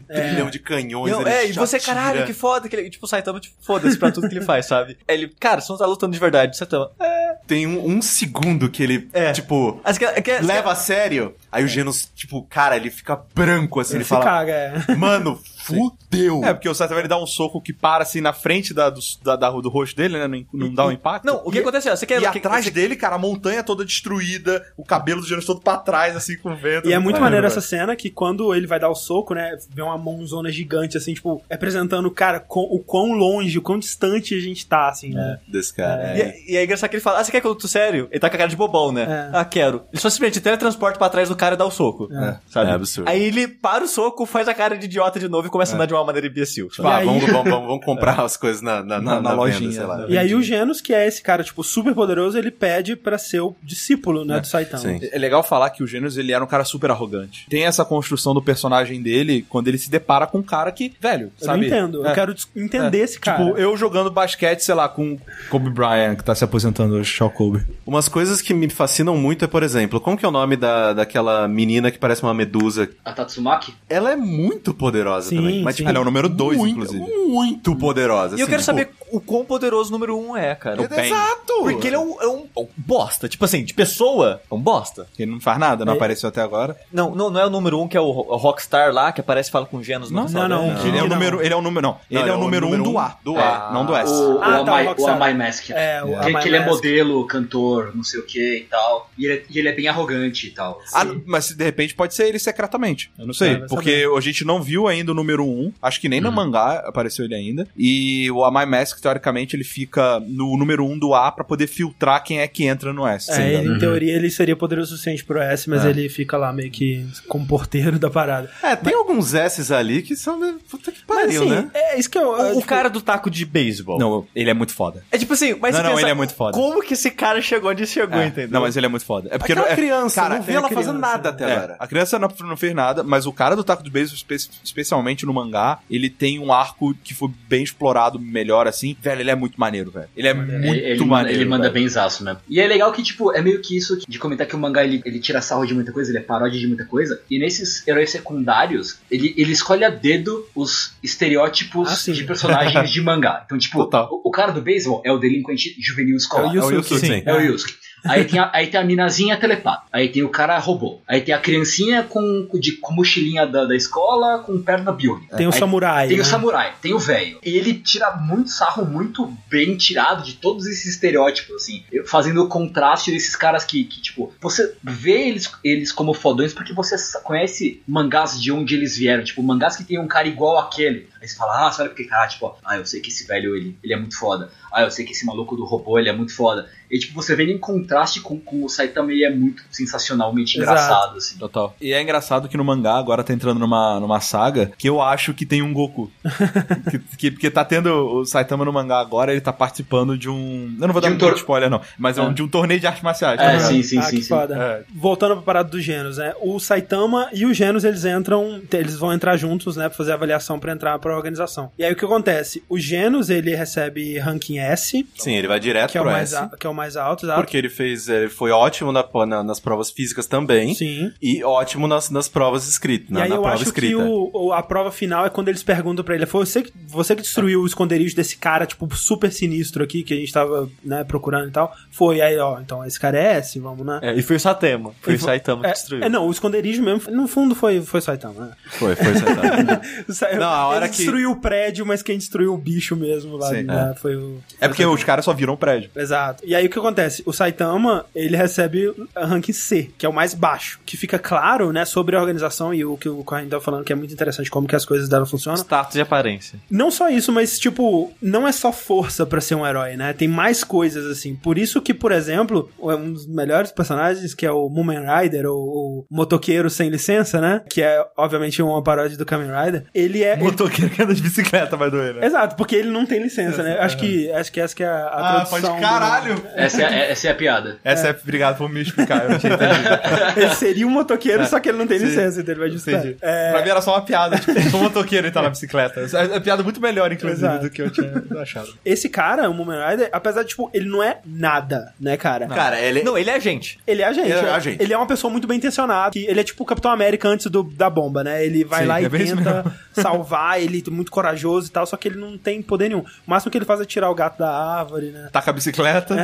trilhão de canhões. Não, ele é, e você, tira. caralho, que foda. Que ele, tipo, o Saitama, tipo, foda-se pra tudo que ele faz, sabe? [laughs] Ele, cara, você não tá lutando de verdade, Saitama. É. Tem um, um segundo que ele, É. tipo, As que- que- leva a sério. Aí o Genos, tipo, cara, ele fica branco, assim, ele, Ele fala, caga, é. mano, fudeu. É, porque o Saitama ele dá um soco que para assim na frente da, do, da, da- do rosto dele, né? Não, não dá um impacto. Não, o que E- acontece é, você quer... E que- atrás você- dele, cara, a montanha toda destruída, o cabelo do Genos todo pra trás, assim, com o vento. E é muito maneiro essa cena que quando ele vai dar o soco, né, vê uma mãozona gigante, assim, tipo, representando, cara, com- o quão longe, o quão distante a gente tá, assim, né? Desse cara. E, é- e é engraçado que ele fala, ah, você quer que eu lute sério? Ele tá com a cara de bobão, né? É. Ah, quero. Ele só simplesmente teletransporta pra trás do cara e dá o soco. É. Sabe? É absurdo. Aí ele para o soco, faz a cara de idiota de novo e começa a andar de uma maneira imbecil. Tipo, ah, aí- vamos, vamos, vamos, vamos [laughs] comprar as coisas na, na, na, Na- na na lojinha, venda, sei lá. E aí o Genos, que é esse cara, tipo, super poderoso, ele pede pra ser o discípulo, né, do Saitama. Sim. É legal falar que o Gênesis ele era um cara super arrogante. Tem essa construção do personagem dele quando ele se depara com um cara que, velho, Eu sabe? não entendo, É. eu quero entender esse cara. Tipo, eu jogando basquete, sei lá, com Kobe Bryant, que tá se aposentando hoje, Shaw Kobe. Umas coisas que me fascinam muito é, por exemplo, como que é o nome da, daquela menina que parece uma medusa? A Tatsumaki? Ela é muito poderosa Sim, também. Mas, tipo, Ela é o número 2, muito, inclusive. Muito poderosa. E eu assim, quero tipo, saber o quão poderoso o número um é, cara. bem. Exato! Porque ele é um, é um- é bosta. Tipo assim, de pessoa, é um bosta. Ele não faz nada, não É. apareceu até agora. Não, não, não é o número um que é o, o Rockstar lá, que aparece e fala com Genos no Não, passado, não, né? não. Ele é o Não. número, ele é o número, não. Ele é o número 1 um do A. do É, A. não do S. O, Ah, o, tá, Amai, o o Rockstar. Amai Mask. É, o Que, ele é modelo, cantor, não sei o que e tal. E ele, é- e ele é bem arrogante e tal. Ah, mas de repente pode ser ele secretamente. Eu não sei. É, porque a gente não viu ainda o número 1. Um, acho que nem no mangá apareceu ele ainda. E o Amai Mask, teoricamente, ele fica no número 1 um do A pra poder filtrar quem é que entra no S. É, ele, em teoria ele seria poderoso o suficiente pro S, mas É. ele fica lá meio que como porteiro da parada. É, tem alguns S's ali que são. Puta que pariu, mas, assim, né? É isso que eu. O, o tipo, cara do taco de beisebol. Não, ele é muito foda. É tipo assim, mas Não, você não, pensa, ele é muito foda. Como que esse cara chegou onde chegou, É, entendeu? Não, mas ele é muito foda. É porque Aquela não, é, criança, cara, não vi é ela criança, fazendo nada até É, agora. a criança não, não fez nada, mas o cara do taco de beisebol, espe- especialmente, principalmente no mangá, ele tem um arco que foi bem explorado melhor, assim. Velho, ele é muito maneiro, velho. Ele é muito Ele, ele manda, maneiro. ele manda bem zaço mesmo. E é legal que, tipo, é meio que isso de comentar que o mangá ele, ele tira sarro de muita coisa, ele é paródia de muita coisa. E nesses heróis secundários, ele, ele escolhe a dedo os estereótipos Ah, de personagens [laughs] de mangá. Então, tipo, o, o cara do beisebol é o delinquente juvenil escolar. É o É o Yusuke. É o Yusuke. Aí tem, a, aí tem a minazinha telepata. Aí tem o cara robô. Aí tem a criancinha com, de, com mochilinha da, da escola com perna biônica. Tem o Aí samurai. tem né? o samurai, tem o velho. E ele tira muito sarro, muito bem tirado de todos esses estereótipos, assim. fazendo o contraste desses caras que, que, tipo, você vê eles, eles como fodões porque você conhece mangás de onde eles vieram. Tipo, mangás que tem um cara igual aquele. Aí você fala, ah, você olha porque, cara, tipo, ah, eu sei que esse velho, ele, ele é muito foda. Ah, eu sei que esse maluco do robô, ele é muito foda. E, tipo, você vê ele em contraste com, com o Saitama, ele é muito sensacionalmente Exato. engraçado, assim. Total. E é engraçado que no mangá agora tá entrando numa, numa saga que eu acho que tem um Goku. [laughs] que, que- porque tá tendo o Saitama no mangá agora, ele tá participando de um. Eu não vou De dar um muito tor- spoiler, não. Mas é um, É. de um torneio de artes marciais. tá É, ligado? sim, sim, ah, sim, que sim. foda. É. Voltando pra parada dos Genos, né? O Saitama e o Genos, eles entram, eles vão entrar juntos, né, pra fazer a avaliação pra entrar pra organização. E aí o que acontece? O Genos, ele recebe ranking S, Sim, ele vai direto que é o pro mais, S. a- que é o mais alto, exato. Porque ele fez. Ele foi ótimo na- na- nas provas físicas também. Sim. E ótimo nas, nas provas escritas. E Na, aí na eu prova acho escrita. que o, a prova final é quando eles perguntam pra ele, foi você que, você que destruiu o esconderijo desse cara, tipo, super sinistro aqui, que a gente tava, né, procurando e tal. Foi, aí, ó, então esse cara é S, vamos, né? É, e foi o Satema. Foi E o Saitama É, que destruiu. é, não, o esconderijo mesmo, no fundo foi, foi Saitama, né? Foi, foi acertado. O Sa- [laughs] Não, a hora que- destruiu o prédio, mas quem destruiu o bicho mesmo lá, Sim. né, foi o... É porque os caras só viram um prédio. Exato. E aí o que acontece? O Saitama, ele recebe a ranking C, que é o mais baixo, que fica claro, né, sobre a organização e o que o Corrêa tá falando que é muito interessante como que as coisas dela funcionam. Status de aparência. Não só isso, mas tipo, não é só força pra ser um herói, né? Tem mais coisas assim. Por isso que, por exemplo, um dos melhores personagens, que é o Moomin Rider, ou o motoqueiro sem licença, né? Que é, obviamente, uma paródia do Kamen Rider. Ele é... Motoqueiro que anda de bicicleta vai doer, né? Exato, porque ele não tem licença, né? Acho que, acho que essa que é a, a Ah, tradução. pode caralho! Essa é, essa é a piada. Essa é. Obrigado por me explicar, eu não tinha entendido. do- [laughs] Ele seria um motoqueiro, só que ele não tem Sim. licença, então ele vai. Entendi. É, Pra mim era só uma piada, tipo, o motoqueiro ele tá na [laughs] bicicleta. É é piada muito melhor, inclusive, Exato. do que eu tinha achado. esse cara, o Moomin Rider, apesar de, tipo, ele não é nada, né, cara? Cara, ele. Não, ele é gente. Ele é a gente. Ele é a gente. Ele é uma pessoa muito bem intencionada. que Ele é tipo o Capitão América antes do, da bomba, né? Ele vai Sim, lá e é tenta salvar, ele é muito corajoso e tal, só que ele não tem poder nenhum. O máximo que ele faz é tirar o gato da árvore, né? Taca a bicicleta.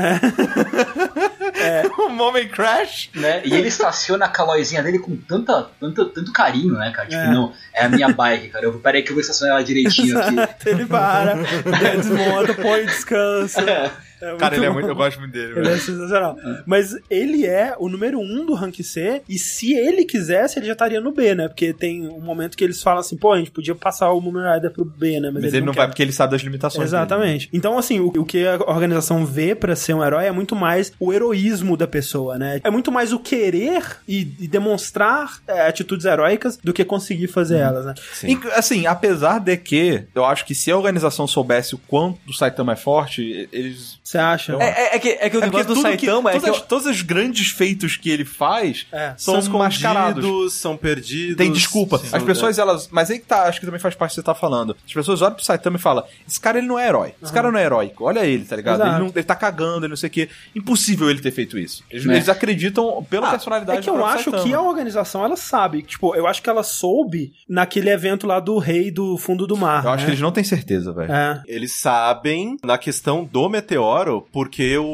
É. [laughs] o Moment Crash. né? E ele estaciona a calóizinha dele com tanta, tanto, tanto carinho, né, cara? Tipo, É. não, é a minha bike, cara. Eu, vou- peraí que eu vou estacionar ela direitinho aqui. Exato, [laughs] ele para, [laughs] desmonta, põe descanso. É Cara, ele é muito. Eu gosto muito dele, Ele velho. é sensacional. Mas ele é o número um do rank C, e se ele quisesse, ele já estaria no B, né? Porque tem um momento que eles falam assim, pô, a gente podia passar o Moomin Rider pro B, né? Mas ele não quer. vai porque ele sabe das limitações. Exatamente. Então, assim, o, o que a organização vê pra ser um herói é muito mais o heroísmo da pessoa, né? É muito mais o querer e, e demonstrar é, atitudes heróicas do que conseguir fazer elas, né? Sim. Inc- Assim, apesar de que eu acho que se a organização soubesse o quanto o Saitama é forte, eles. Você acha? É, é- é que, é que o É negócio do que- Saitama é que. todas, eu- todos os grandes feitos que ele faz É. são São mascarados. são perdidos. Tem desculpa. Sim. As pessoas, elas. Mas aí que tá, acho que também faz parte do que você tá falando. As pessoas olham pro Saitama e falam: Esse cara ele não é herói. Esse cara não é heróico. Olha ele, tá ligado? Ele, não- ele tá cagando, ele não sei o quê. Impossível ele ter feito isso. Eles, Né? eles acreditam pela Ah, personalidade É que eu acho Saitama. que a organização, ela sabe. Tipo, eu acho que ela soube naquele evento lá do rei do fundo do mar. Eu acho né? que eles não têm certeza, velho. É. Eles sabem na questão do meteoro, porque o,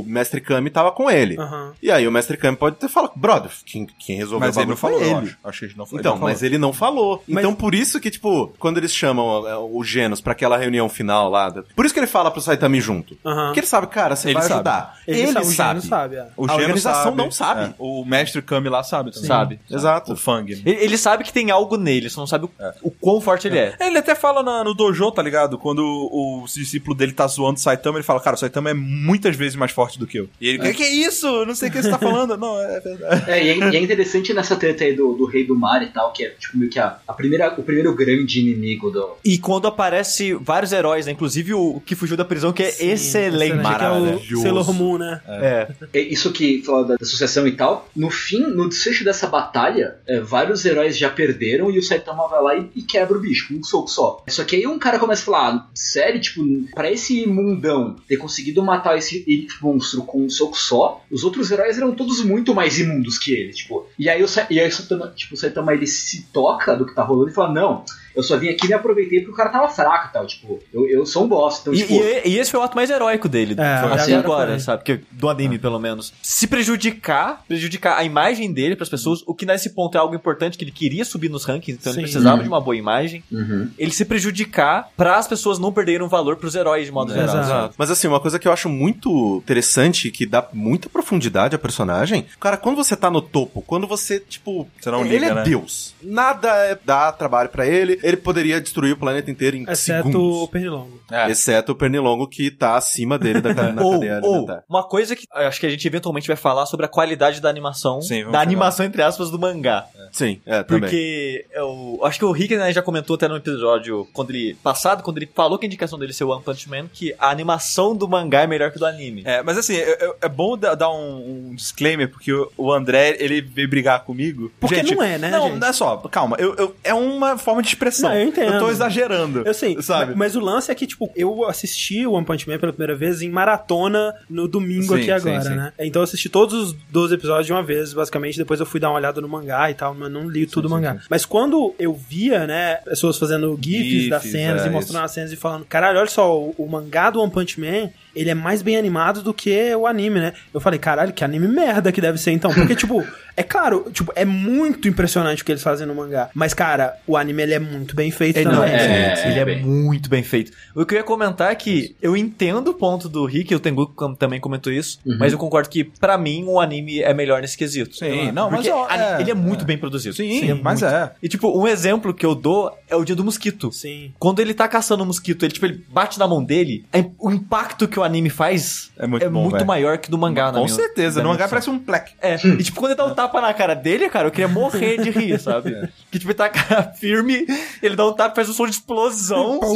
o Mestre Kami tava com ele. Aham. E aí o Mestre Kami pode ter falado, brother, quem, quem resolveu Mas o ele não bagulho foi falou, eu ele. acho. Acho que ele não falou. Então, ele não mas falou. ele não falou. Mas- Então, por isso que, tipo, quando eles chamam é, o Genos pra aquela reunião final lá, por isso que ele fala pro Saitama ir junto. Aham. Porque ele sabe, cara, você Ele vai sabe. ajudar. Ele, Ele, sabe, o sabe. Sabe, é. O A organização não sabe. é. O mestre Kami lá sabe também. Sabe. Exato. O Fang. né? Ele, ele sabe que tem algo nele, só não sabe o, o quão forte ele é. Ele até fala na- no dojo, tá ligado? Quando o, o discípulo dele tá zoando o Saitama, ele fala, cara, o Saitama é muitas vezes mais forte do que eu. E ele, o que, que é isso? Não sei o que você tá falando. Não, é verdade. É, e é, e é interessante nessa treta aí do, do Rei do Mar e tal, que é tipo meio que a, a primeira, o primeiro grande inimigo do. E quando aparece vários heróis, né? Inclusive o que fugiu da prisão, que é Sim, excelente. Que é o Maravilhoso. Sailor Moon, né? É. É Isso que fala da, da sucessão e tal. No fim, no desfecho dessa batalha, é, vários heróis já perderam e o Saitama vai lá e, e quebra o bicho com um soco só. Só que aí um cara começa a falar: ah, sério, tipo, pra esse mundão ter conseguido matar esse monstro com um soco só, os outros heróis eram todos muito mais imundos que ele, tipo. E aí o, e aí o Saitama, tipo, o Saitama ele se toca do que tá rolando e fala: não. Eu só vim aqui e me aproveitei porque o cara tava fraco e tal. Tipo, eu, eu sou um boss. Então, E, tipo. e- e esse foi o ato mais heróico dele. É, foi assim agora sabe? Que, do anime, pelo menos. Se prejudicar, prejudicar a imagem dele pras pessoas, o que nesse ponto é algo importante, que ele queria subir nos rankings, então Sim. ele precisava Uhum. de uma boa imagem. Uhum. Ele se prejudicar para as pessoas não perderem o valor pros heróis de modo geral. Exato. Mas assim, uma coisa que eu acho muito interessante que dá muita profundidade ao personagem, cara, quando você tá no topo, quando você, tipo, Você não ele liga, é né? Deus. Nada é, dá trabalho pra ele, ele poderia destruir o planeta inteiro em Exceto o segundos. Pernilongo. É. Exceto o Pernilongo que tá acima dele da, na Ou, cadeia ou, alimentar. uma coisa que acho que a gente eventualmente vai falar sobre a qualidade da animação, Sim, da animação, entre aspas, do mangá. Sim, é, também. Porque eu acho que o Rick né, já comentou até no episódio quando ele passado, quando ele falou que a indicação dele ser One Punch Man, que a animação do mangá é melhor que do anime. É, mas assim, é, é- é bom da- dar um, um disclaimer, porque o, o André, ele veio brigar comigo. Porque Gente, não é, né, Não, gente? não é só, calma, eu, eu- é uma forma de expressão. Não, eu entendo. Eu tô exagerando. Eu sei, Sabe? mas o lance é que, tipo, eu assisti o One Punch Man pela primeira vez em maratona no domingo Sim, aqui agora, sim, sim. né? Então eu assisti todos os 12 episódios de uma vez, basicamente. Depois eu fui dar uma olhada no mangá e tal, mas não li tudo o mangá. Mas quando eu via, né, pessoas fazendo GIFs, GIFs, das cenas é, e mostrando as cenas e falando, caralho, olha só, o, o mangá do One Punch Man, ele é mais bem animado do que o anime, né? Eu falei, caralho, que anime merda que deve ser então. Porque, [laughs] tipo, é claro, tipo, é muito impressionante o que eles fazem no mangá. Mas, cara, o anime ele é muito bem feito Ele, também. não, é, sim, ele é bem. muito bem feito. O que eu ia comentar é que eu entendo o ponto do Rick, o Tengu também comentou isso, Uhum. mas eu concordo que, pra mim, o anime é melhor nesse quesito. Sim, não, mas ó, é, ele é muito é. bem produzido. Sim, Ele mas muito- é. E, tipo, um exemplo que eu dou é o dia do mosquito. Sim. Quando ele tá caçando o mosquito, ele, tipo, ele bate na mão dele, a- o impacto que o anime faz É muito bom, velho. maior que do mangá, na Com certeza, no mangá parece um plec. É, e tipo, quando ele dá um tapa na cara dele, cara, eu queria morrer de rir, [laughs] sabe? Que tipo, ele tá a cara firme, ele dá um tapa e faz um som de explosão. [laughs]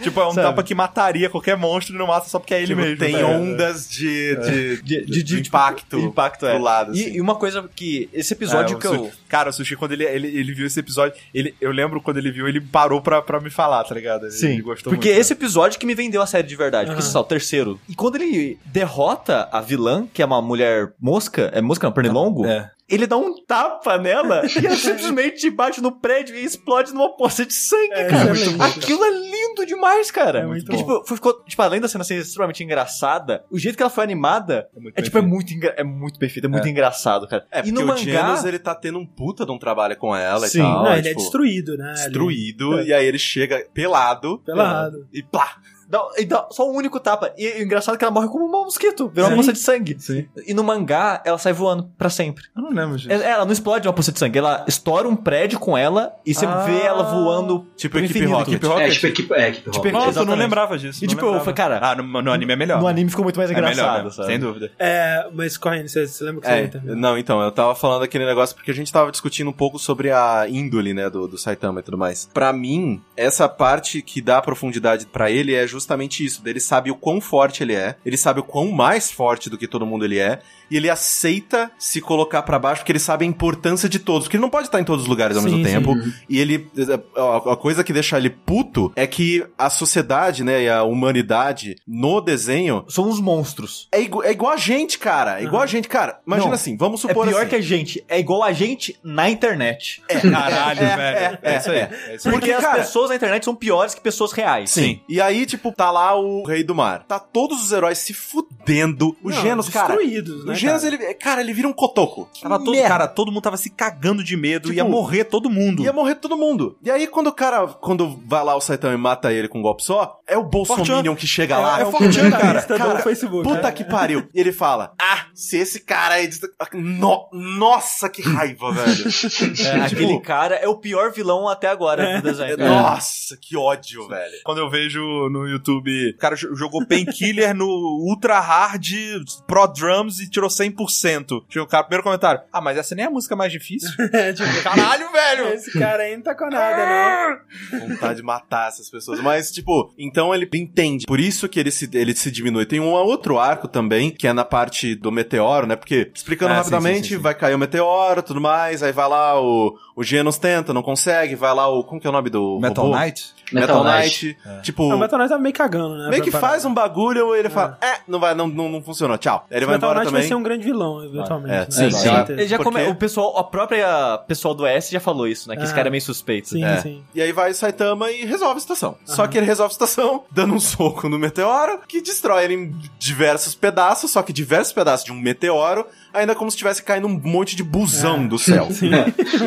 Tipo, é um Sabe? tapa que mataria qualquer monstro e não mata só porque é ele Tipo, mesmo. tem tá? ondas de, de, De, de, de, impacto, tipo, impacto é. do lado. E, assim. e uma coisa que. Esse episódio É, que eu. Cara, o Sushi, quando ele, ele, ele viu esse episódio, ele, eu lembro quando ele viu, ele parou pra, pra me falar, tá ligado? Ele, ele gostou porque muito. né? esse episódio que me vendeu a série de verdade. Porque Aham. É o terceiro. E quando ele derrota a vilã, que é uma mulher mosca, é mosca não, pernilongo, É. ele dá um tapa nela [laughs] e ela simplesmente bate no prédio e explode numa poça de sangue, É, cara. é. Aquilo é lindo demais, cara. É muito Porque, bom. tipo, ficou, tipo, além da cena ser extremamente engraçada, o jeito que ela foi animada É muito é, tipo, é muito, é muito bem feito, é muito engraçado, cara. É, e porque no o mangá... Janus, ele tá tendo um puta de um trabalho com ela Sim. e tal. Não, é, ele é tipo, destruído, né? Destruído, Ele- e aí ele chega pelado. Pelado. E plá! Dá, e dá só um único tapa. E, e o engraçado é que ela morre como um mosquito, virou uma poça de sangue. Sim. E no mangá, ela sai voando pra sempre. Eu não lembro disso. É- Ela não explode uma poça de sangue, ela estoura um prédio com ela e você Ah. vê ela voando Tipo Equipe infinito. Rocket. Equipe Rocket? É, tipo equipe, é, equipe Tipo, Rocket. Nossa, eu não exatamente. lembrava disso. E, tipo, eu falei, cara, Ah, no, no anime é melhor. No anime ficou muito mais é melhor engraçado, mesmo, sabe? sem dúvida. É, mas correndo, você, você lembra que você É, ia também? não, então, eu tava falando aquele negócio porque a gente tava discutindo um pouco sobre a índole, né, do, do Saitama e tudo mais. Pra mim, essa parte que dá profundidade pra ele é justamente isso. Ele sabe o quão forte ele é, ele sabe o quão mais forte do que todo mundo ele é, e ele aceita se colocar pra baixo porque ele sabe a importância de todos, porque ele não pode estar em todos os lugares ao Sim, mesmo sim. tempo. E ele. A a coisa que deixa ele puto é que a sociedade, né, e a humanidade no desenho São uns monstros. é, igu- é igual a gente, cara. É igual a gente, cara. Imagina Não, assim, vamos É supor pior assim. que a gente. É igual a gente na internet. [laughs] Caralho, é, velho. É, isso aí. É isso aí. Porque, as cara- pessoas na internet são piores que pessoas reais. Sim. E aí, tipo, tá lá o Rei do Mar. Tá todos os heróis se fudendo. O Não, Genos, cara. destruídos, né, O Genos, cara? ele, cara, ele vira um cotoco. Que Tava todo, merda. cara, todo mundo tava se cagando de medo, Tipo, ia morrer todo mundo. Ia morrer todo mundo. E aí, quando o cara, quando vai lá o Saitama e mata ele com um golpe só, é o Bolsominion que chega lá. é o Fortran, cara. Do Facebook, Puta né? que pariu. E ele fala, ah, se esse cara aí... No- nossa, que raiva, velho. [laughs] É, aquele cara é o pior vilão até agora do [laughs] desenho. Nossa, que ódio, velho. Quando eu vejo no YouTube, o cara jo- jogou Painkiller no Ultra Hard Pro Drums e tirou 100%. Chega o cara, primeiro comentário. Ah, mas essa nem é a música mais difícil. [laughs] É, tipo, Caralho, velho! esse cara aí não tá com [laughs] nada, não. Vontade de matar essas pessoas. Mas, tipo, então ele entende. Por isso que ele se, ele se diminui. Tem um outro arco também, que é na parte do meteoro, né? Porque, explicando Ah, rapidamente, sim, sim, sim. vai cair o meteoro, tudo mais, aí vai lá o, o Genos tenta, não consegue, vai lá o... Como que é o nome do Metal robô? Knight? Metal, Metal Knight. Tipo... Não, o Metal Knight tá meio cagando, né? Meio que faz um bagulho e ele fala, é, não vai, não, não, não funcionou, tchau. Aí ele vai Metal embora Knight também. vai ser um grande vilão, eventualmente. É, né? sim, sim. Ele já come... O pessoal, a própria pessoal do S já falou isso, né? Que esse Ah. cara é meio suspeito. Sim, É. sim. E aí vai o Saitama e resolve a situação. Só que ele resolve a situação [laughs] dando um soco no meteoro, que destrói ele em diversos pedaços, só que diversos pedaços de um meteoro, ainda como se estivesse caindo um monte de busão do céu. [laughs] Sim.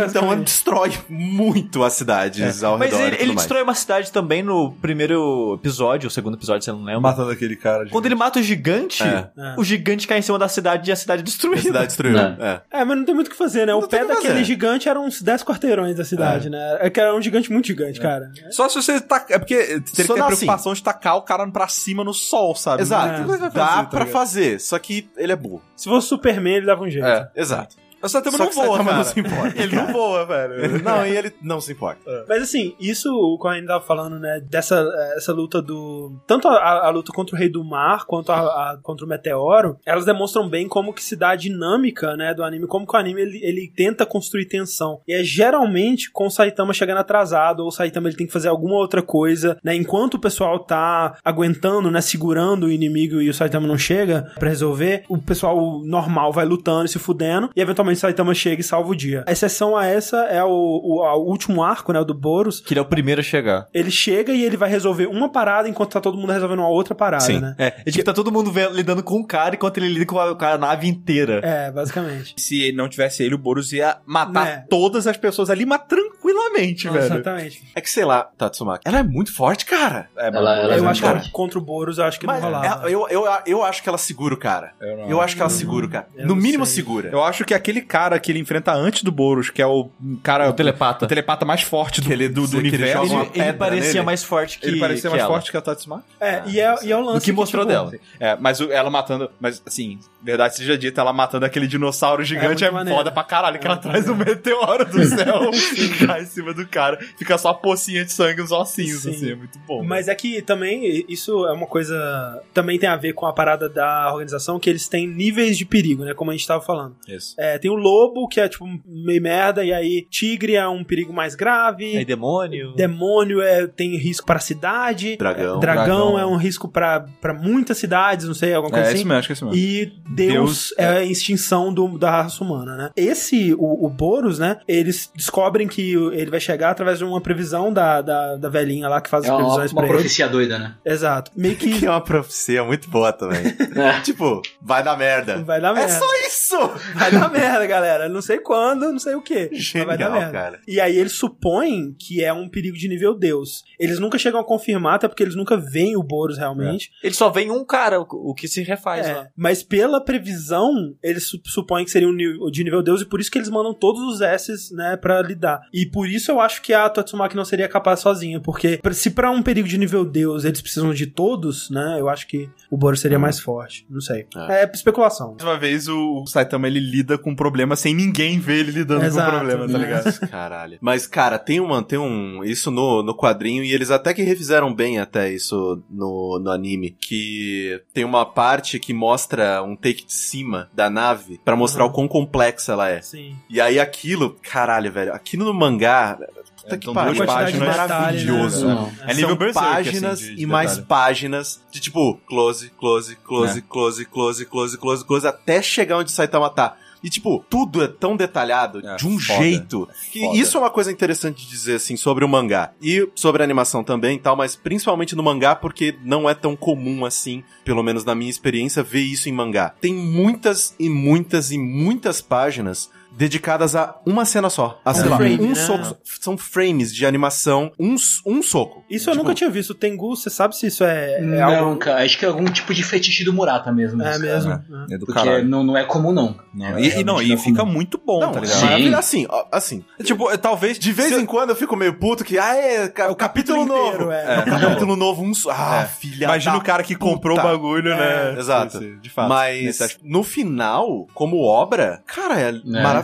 Então ele destrói muito as cidades ao Mas redor. e ele, ele destrói uma cidade também no primeiro episódio, o segundo episódio, você não lembra? Matando aquele cara. Quando ele mata o gigante, É. É. o gigante cai em cima da cidade e a cidade é A destruída. cidade destruiu. Não. É. É, mas não tem muito o que fazer, né? O Não pé o que daquele fazer. gigante era uns 10 quarteirões da cidade, né? É que era um gigante muito gigante, cara. Só se você tá. É porque teria que ter a não preocupação de tacar o cara pra cima no sol, sabe? Exato. Dá fazer, tá pra ligado? fazer, só que ele é burro. Se fosse Superman, ele dava um jeito. É. Exato. O Saitama Só não voa, Saitama cara. não se importa. [laughs] Ele não voa, velho. Não, e ele não se importa. Mas assim, isso o Corrêa tava falando, né? Dessa essa luta do. Tanto a, a luta contra o Rei do Mar quanto a, a- contra o Meteoro, elas demonstram bem como que se dá a dinâmica, né? Do anime, como que o anime ele, ele tenta construir tensão. E é geralmente com o Saitama chegando atrasado, ou o Saitama ele tem que fazer alguma outra coisa, né? Enquanto o pessoal tá aguentando, né? Segurando o inimigo e o Saitama não chega pra resolver, o pessoal normal vai lutando e se fudendo, e eventualmente o Saitama chega e salva o dia. A exceção a essa é o, o, o último arco, né? O do Boros, Que ele é o primeiro a chegar. ele chega e ele vai resolver uma parada enquanto tá todo mundo resolvendo uma outra parada, Sim. né? É, e tipo, tá todo mundo vendo- lidando com o cara enquanto ele lida com a, com a nave inteira. É, basicamente. Se não tivesse ele, o Boros ia matar É. todas as pessoas ali, mas tranquilamente, velho. Exatamente. É que sei lá, Tatsumaki. Ela é muito forte, cara. É, Ela- ela é eu muito acho que forte. contra o Boros, eu acho que Mas não rolava. é- eu, eu, eu acho que ela segura o cara. Eu não Eu acho que ela segura o cara. eu No não mínimo sei. segura. Eu acho que aquele cara que ele enfrenta antes do Boros, que é o cara. O telepata. o telepata mais forte do, Que ele- do, do que ele universo. Ele, ele parecia nele. mais forte que Ele parecia que mais ela. forte que a Tatsumaki? É, e é, e é o lance. Do que mostrou tipo, dela. É, mas o- ela matando. Mas assim, verdade seja dita, ela matando aquele dinossauro gigante muito é, maneiro. foda pra caralho, que ela traz um meteoro do céu [laughs] e cai [laughs] em cima do cara. Fica só a pocinha de sangue nos ossinhos, Sim. assim, é muito bom. Mas é que também isso é uma coisa. Também tem a ver com a parada da organização, que eles têm níveis de perigo, né? Como a gente tava falando. Isso. É, tem o lobo, que é tipo meio merda, e aí tigre é um perigo mais grave. Aí demônio. Demônio é, tem risco pra cidade. Dragão. É, dragão, Dragão. é um risco pra pra muitas cidades, não sei, alguma coisa É assim. isso mesmo, acho que é isso mesmo. E Deus, Deus é a extinção do- da raça humana, né? Esse, o, o Boros, né? Eles descobrem que ele vai chegar através de uma previsão da, da, da velhinha lá que faz as É uma, previsões uma pra ele. profecia doida, né? Exato. Meio que [laughs] Que é uma profecia muito boa também. [laughs] É. tipo, vai dar merda. vai dar É merda. só isso! Vai dar merda, galera. Não sei quando, não sei o que. Genial, vai dar merda. cara. E aí eles supõem que é um perigo de nível Deus. Eles nunca chegam a confirmar, até porque eles nunca veem o Boros realmente. Ele só vem um cara, o, o que se refaz É, lá. mas pela previsão, eles su- supõem que seria um nível- de nível Deus e por isso que eles mandam todos os S's, né, pra lidar. E por isso eu acho que a Tatsumaki não seria capaz sozinha, porque pra- se pra um perigo de nível Deus eles precisam de todos, né, eu acho que o Boros seria mais forte. Não sei. É, especulação. Mais uma vez, o Saitama ele lida com um problema sem ninguém ver ele lidando Exato. com o problema, tá ligado? Caralho. Mas, cara, tem uma, tem um. Isso no, no quadrinho, e eles até que refizeram bem até isso no, no anime. Que tem uma parte que mostra um take de cima da nave pra mostrar Uhum. o quão complexa ela é. Sim. E aí aquilo, caralho, velho, aquilo no mangá. Puta É, que pariu, páginas detalhe, maravilhoso. né? É nível São Berserk, páginas assim, de- de e mais detalhe. páginas de tipo close, close, close, É. close, close, close, close, close, até chegar onde o Saitama tá. E, tipo, tudo é tão detalhado, É, de um foda. jeito. Que Foda. isso é uma coisa interessante de dizer, assim, sobre o mangá. E sobre a animação também e tal, mas principalmente no mangá, porque não é tão comum assim, pelo menos na minha experiência, ver isso em mangá. Tem muitas e muitas e muitas páginas dedicadas a uma cena só. A, sei Um lá, frame, um né? soco. São frames de animação, um, um soco. Isso eu Tipo, nunca tinha visto. Tengu, você sabe se isso é, é algo... não, cara, acho que é algum tipo de fetiche do Murata mesmo. É mesmo. cara. É. É do Porque caralho. não, não é comum, não. Não, É, e, e não, e é fica comum. muito bom, Não, tá é ligado? Sim. Assim, assim. Tipo, é, talvez. De vez em quando eu fico meio puto que, ah, é, o capítulo, capítulo novo. inteiro, é. É, o capítulo novo, um. Ah, É. filha Imagina da o cara que comprou o puta. bagulho, né? É, exato. Sim, sim, de fato. Mas no final, como obra, cara, é, maravilhoso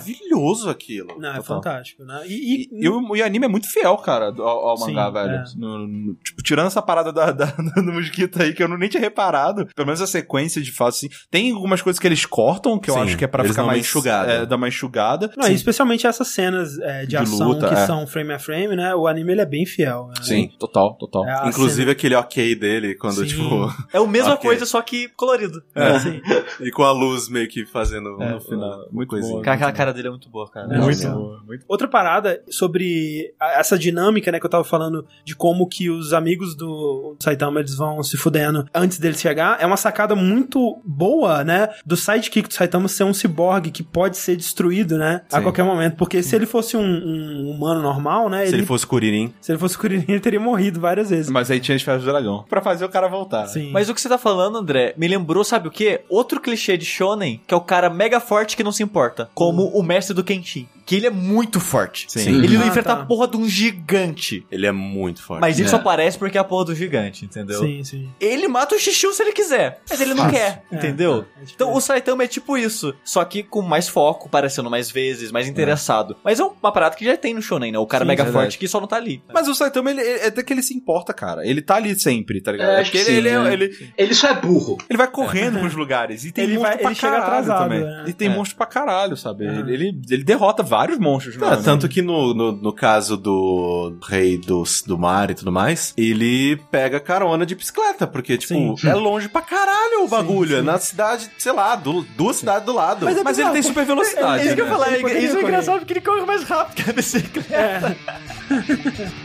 aquilo. Não, é Total. fantástico, né? E, E, e- e o, e o anime é muito fiel, cara, ao, ao Sim, mangá, velho. é. No- no- tipo, tirando essa parada da, da, [laughs] do mosquito aí, que eu não, nem tinha reparado. Pelo menos a sequência, de fato, assim. Tem algumas coisas que eles cortam, que eu Sim, acho que é pra ficar mais enxugada. É, dar uma enxugada. Não, e especialmente essas cenas é, de, De ação luta, que é. são frame a frame, né? O anime ele é bem fiel. né? Sim, total, total. É, Inclusive aquele ok dele, quando, Sim. tipo. [laughs] É a mesma Ok. coisa, só que colorido. cena- Sim. [laughs] e com a luz meio que fazendo É, no final. muito coisinha. aquela cara dele é muito boa, cara. É, muito boa, muito Outra parada sobre a- essa dinâmica, né, que eu tava falando de como que os amigos do Saitama eles vão se fudendo antes dele chegar, é uma sacada muito boa, né, do sidekick do Saitama ser um ciborgue que pode ser destruído, né, a Sim. qualquer momento, porque se ele fosse um, um humano normal, né, Se ele, ele fosse Kuririn. se ele fosse Kuririn, ele teria morrido várias vezes. Mas aí tinha as férias do dragão. Pra fazer o cara voltar. né? Sim. Mas o que você tá falando, André, me lembrou, sabe o quê? Outro clichê de shonen, que é o cara mega forte que não se importa. Como o mestre do Kenshin. Que ele é muito forte. Sim. Ele não Ah, enfrenta tá. a porra de um gigante. Ele é muito forte. Mas ele É. só aparece porque é a porra do gigante, entendeu? Sim, sim. Ele mata o Xixiu se ele quiser, mas ele não Fácil. quer, É, entendeu? é, é tipo então o. Saitama é tipo isso, só que com mais foco, aparecendo mais vezes, mais interessado. Mas é uma parada que já tem no shonen, né? O cara Sim, mega verdade. forte que só não tá ali. Mas o Saitama, ele, ele- é até que ele se importa, cara. Ele tá ali sempre, tá ligado? É, É acho que ele, sim, ele, né? ele, Ele só é burro. ele vai correndo pros lugares. E tem Ele monstro vai- pra ele chega caralho atrasado, também. né? E tem É. monstro pra caralho, sabe? É. Ele, ele, ele derrota vários monstros, Ah, mano. tanto que no, no, no caso do rei do, do mar e tudo mais, ele pega carona de bicicleta, porque, tipo, Sim. é longe pra caralho o bagulho. sim. É na cidade, sei lá, do, duas cidades do lado. Mas é Mas ele tem super velocidade. É isso que eu né? falar, Ele poderia isso é correr. engraçado porque ele corre mais rápido que a bicicleta. É.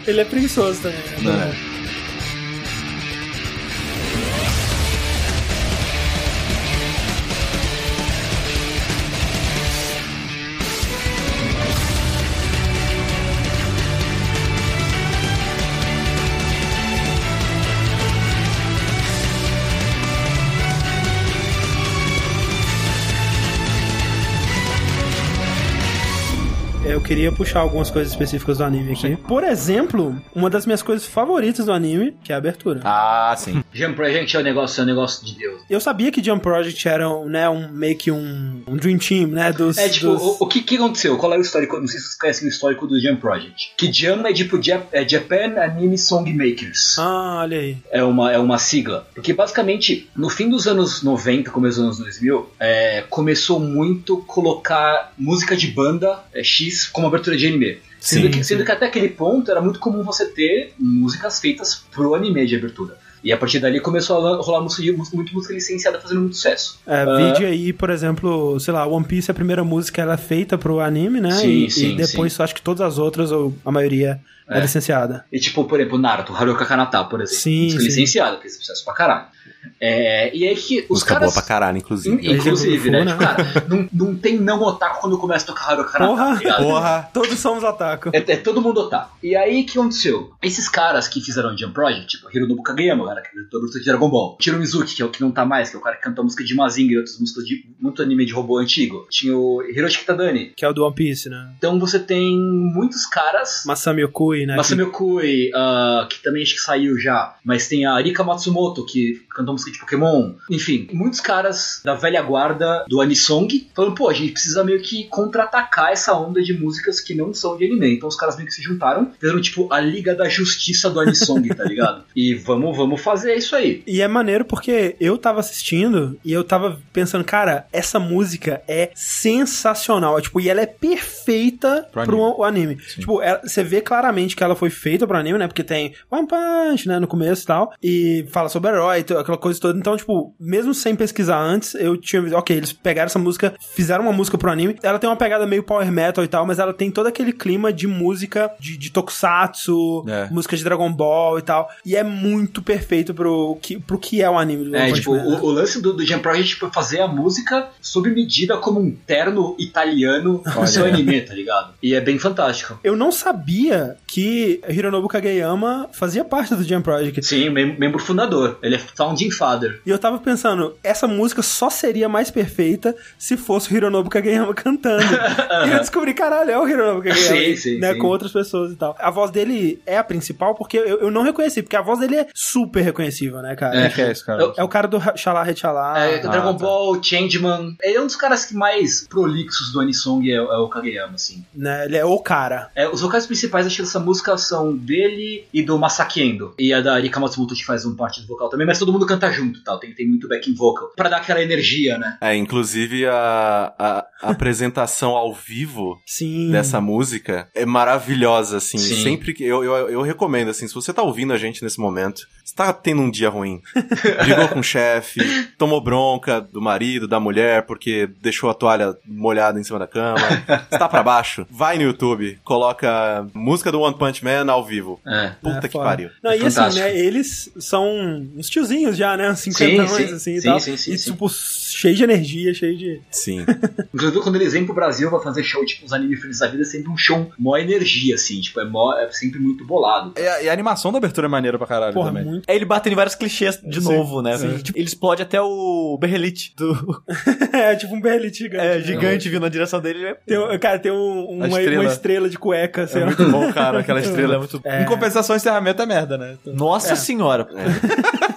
[laughs] ele é preguiçoso também. né? Eu queria puxar algumas coisas específicas do anime aqui. Por exemplo, uma das minhas coisas favoritas do anime, que é a abertura. Ah, sim. [laughs] Jump Project é um negócio, é um negócio de Deus. Eu sabia que Jump Project era um, né, um, meio que um, um Dream Team, né? Dos, É tipo, dos- o, o que, que aconteceu? Qual é o histórico? Não sei se vocês conhecem o histórico do Jump Project. Que Jam é tipo é Japan Anime Song Makers. Ah, olha aí. É uma, é uma sigla. Porque basicamente, no fim dos anos 90, começo dos anos 2000, é, começou muito colocar música de banda é, X como abertura de anime. Sendo, Sim, que, sendo sim. que até aquele ponto era muito comum você ter músicas feitas pro anime de abertura. E a partir dali começou a rolar música, muito música licenciada fazendo muito sucesso. É, Ah. vídeo aí, por exemplo, sei lá, One Piece, a primeira música ela é feita pro anime, né? Sim, e, sim, e depois acho que todas as outras, ou a maioria, é, É. licenciada. E tipo, por exemplo, Naruto, Haruka Kanata, por exemplo. Sim, música sim. licenciada, fez sucesso pra caralho. É, e aí que os Música caras... boa pra caralho, inclusive. In- Inclusive, né? Tipo, cara, não, não tem não otaku quando começa a tocar Haruka Kanata, Porra! tá? Porra! Todos somos ataco. É, é todo mundo otaku. E aí, o que aconteceu? Esses caras que fizeram o Jump Project, tipo Hironobu Kageyama, o cara que cantou música de Dragon Ball. Tiro Mizuki, que é o que não tá mais, que é o cara que cantou a música de Mazinga e outras músicas de muito anime de robô antigo. Tinha o Hiroshi Kitadani. Que é o do One Piece, né? Então você tem muitos caras... Masami Okui, né? Masami Okui, ah, que também acho que saiu já. Mas tem a Rika Matsumoto, que cantou música de Pokémon. Enfim, muitos caras da velha guarda do Anisong falando, pô, a gente precisa meio que contra-atacar essa onda de músicas que não são de anime. Então os caras meio que se juntaram, fizeram tipo a Liga da Justiça do Anisong, tá ligado? [laughs] E vamos, vamos fazer isso aí. E é maneiro porque eu tava assistindo e eu tava pensando, cara, essa música é sensacional. Tipo, e ela é perfeita Pro pro, anime. o anime. Tipo, ela- você vê claramente que ela foi feita pro anime, né? Porque tem One Punch, né? No começo e tal. E fala sobre herói, aquela coisa toda. Então, tipo, mesmo sem pesquisar antes, eu tinha visto, ok, eles pegaram essa música, fizeram uma música pro anime. Ela tem uma pegada meio power metal e tal, mas ela tem todo aquele clima de música de, de tokusatsu, É. música de Dragon Ball e tal. E é muito perfeito pro que, pro que é o anime do É, tipo, o, o lance do, do Jam Project foi fazer a música sob medida como um terno italiano no seu anime, tá ligado? E é bem fantástico. Eu não sabia que Hironobu Kageyama fazia parte do Jam Project. Sim, mem- membro fundador. Ele é founding father. E eu tava pensando, essa música só seria mais perfeita se fosse o Hironobu Kageyama [laughs] cantando. e eu descobri, caralho, é o Hironobu Kageyama. Sim, sim, né, sim. Com outras pessoas e tal. A voz dele é a principal porque eu, eu não reconheci, porque a voz dele é super reconhecível, né, cara? Quem que é esse cara? Eu- É o cara do Xalá Rechalá. É, ah, Dragon tá. Ball, Changeman. Ele é um dos caras que mais prolixos do Anisong é, é o Kageyama, assim. Né? Ele é o cara. É, os vocais principais acho que dessa música são dele e do Masaki Endo. E a da Rika Matsumoto que faz um parte do vocal também, mas todo mundo canta junto, tal. Tem, tem muito backing vocal. Pra dar aquela energia, né? É, inclusive a, a, a apresentação ao vivo Sim. dessa música é maravilhosa, assim. Sim. Sempre que. Eu, eu, eu recomendo, assim, se você tá ouvindo a gente nesse momento, você tá tendo um dia ruim. [laughs] Brigou com o chefe, tomou bronca do marido, da mulher, porque deixou a toalha molhada em cima da cama. Você tá pra baixo? Vai no YouTube, coloca música do One Punch Man ao vivo. É. Puta É, que foda. pariu. Não, É e assim, fantástico. né, eles são uns tiozinhos já, né? Uns 50 Sim, anos, sim. assim, e Sim, tal. sim, sim, e, tipo, cheio de energia, cheio de... Sim. [laughs] Inclusive, quando eles vêm pro Brasil pra fazer show, tipo, os anime felizes da vida, é sempre um show mó energia, assim. Tipo, é, mó, é sempre muito bolado. E a, e a animação da abertura é maneira pra caralho Porra, também. muito... Aí ele bate em vários clichês de Sim, novo, né? sim. Tipo, ele explode até o Berrelite do [laughs] é, tipo um berlite gigante. é, né? gigante vindo na direção dele. é- Tem, cara, tem um- uma, estrela. uma estrela de cueca, assim, É muito bom, cara, aquela [laughs] estrela. É muito- É. Em compensação, encerramento é merda, né? Então, Nossa senhora.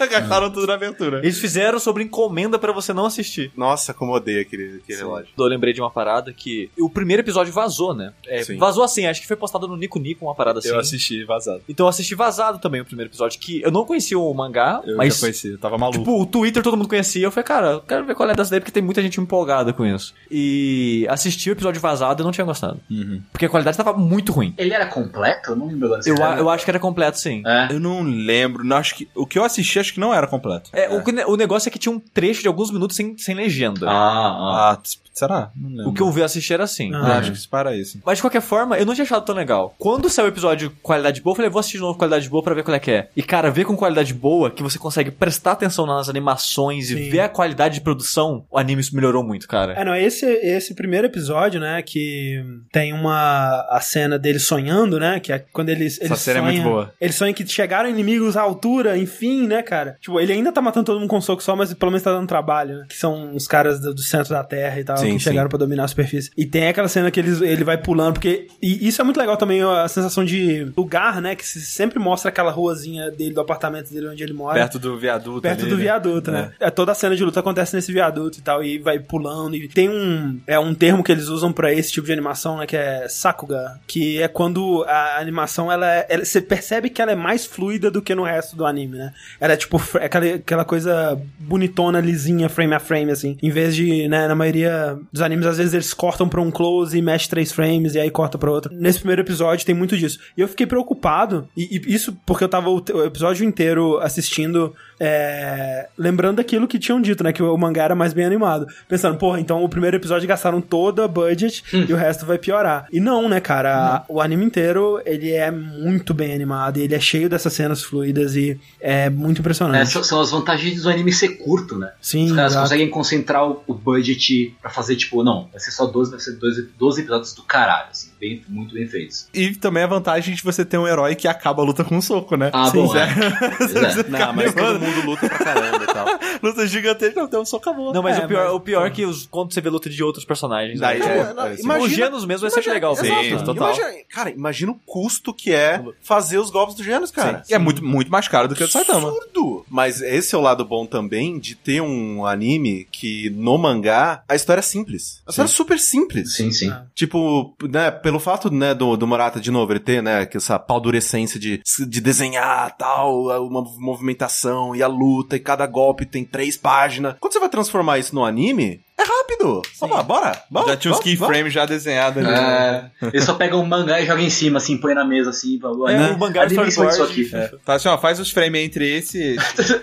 gastaram tudo na abertura. Eles fizeram sobre encomenda pra você não assistir. Nossa, como eu odeio aquele, aquele relógio. Eu lembrei de uma parada que o primeiro episódio vazou, né? É, vazou assim, acho que foi postado no Nico Nico uma parada assim. Eu assisti vazado. Então eu assisti vazado também o primeiro episódio, que eu não conhecia o mangá, Eu mas já conheci, eu tava maluco. Tipo, o Twitter todo mundo conhecia. Eu falei, cara, eu quero ver qual é dessa daí, porque tem muita gente empolgada com isso. E assisti o episódio vazado e não tinha gostado. Uhum. Porque a qualidade tava muito ruim. Ele era completo? Eu não lembro agora. Eu, a- eu acho que era completo, sim. É. Eu não lembro, não, acho que o que eu assisti acho que não era completo. É, O, que ne- o negócio é que tinha um trecho de alguns minutos sem, sem legenda. Ah, ah. Ah, será? Não lembro. o que eu vi assistir era assim. Ah. Eu acho que isso para isso. Mas de qualquer forma, eu não tinha achado tão legal. Quando saiu o episódio qualidade boa, eu falei, vou assistir de novo qualidade boa pra ver qual é que é. E cara, ver com qualidade boa, que você consegue prestar atenção nas animações Sim. e ver a qualidade de produção, o anime melhorou muito, cara. É, não, esse, esse primeiro episódio, né, que tem uma a cena dele sonhando, né, que é quando eles, eles cena é sonham, muito boa. Eles sonham que chegaram inimigos à altura, enfim, né, cara? Tipo, ele ainda tá matando todo mundo com um soco só, mas pelo menos tá dando trabalho, né? Que são os caras do, do centro da Terra e tal, Sim, que chegaram pra dominar a superfície. E tem aquela cena que eles, ele vai pulando, porque... E isso é muito legal também, a sensação de lugar, né, que se sempre mostra aquela ruazinha dele, do apartamento dele, onde ele mora. Perto do viaduto Perto ali, do né? viaduto, né? É. toda a cena de luta acontece nesse viaduto e tal, e vai pulando. E tem um, é um termo que eles usam pra esse tipo de animação, né? Que é sakuga, que é quando a animação, ela, é- ela- você percebe que ela é mais fluida do que no resto do anime, né? Ela é tipo, fr- aquela, aquela coisa bonitona, lisinha, frame a frame, assim. Em vez de, né, na maioria dos animes, às vezes eles cortam pra um close e mexe três frames e aí corta pra outro. Nesse primeiro episódio tem muito disso. E eu fiquei preocupado, e, e isso porque eu tava o, o episódio inteiro assistindo é, lembrando daquilo que tinham dito, né? Que o mangá era mais bem animado. Pensando, porra, então o primeiro episódio gastaram todo a budget e o resto vai piorar. E não, né, cara? O anime inteiro, ele é muito bem animado e ele é cheio dessas cenas fluidas e é muito É, impressionante. são, são as vantagens do anime ser curto, né? Sim, Os caras exato. conseguem concentrar o, o budget pra fazer, tipo, não, vai ser só 12, vai ser 12, 12 episódios do caralho, assim, bem, muito bem feitos. E também a vantagem de você ter um herói que acaba a luta com um soco, né? Ah, Sim, bom, é. [laughs] É. Não, mas todo mundo luta pra caramba e tal. [laughs] Luta gigantesca, não, tem um soco acabou. Não, mas É, o pior, mas- o pior é que os, quando você vê luta de outros personagens. Daí né? é- Tipo, é, sim. imagina- o Genos mesmo vai ser legal. Sim, Exato. total. Imagina, cara, imagina o custo que é fazer os golpes do Genos, cara. E é muito, muito mais caro do que o do Saitama. Absurdo! Mas esse é o lado bom também de ter um anime que no mangá a história é simples. A história é super simples. Sim, sim. Tipo, né, pelo fato, né, do, do Morata de novo, ele ter, né, que essa paldurecência de, de desenhar tal, uma movimentação e a luta e cada golpe tem três páginas. Quando você vai transformar isso no anime, é rápido. Vamos lá, bora. Vamos, Já tinha vamos. keyframes já desenhados ali. né? É, ele só pega um mangá e joga em cima, assim, põe na mesa, assim, fala, É, "Ué, o mangá disso storyboard. aqui. É. Fala assim, ó, faz os frames entre esse esse.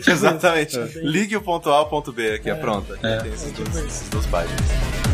[laughs] Exatamente. é, bem- Ligue o ponto A ao ponto B aqui, é, pronto. Aqui tem esses dois, essas duas páginas.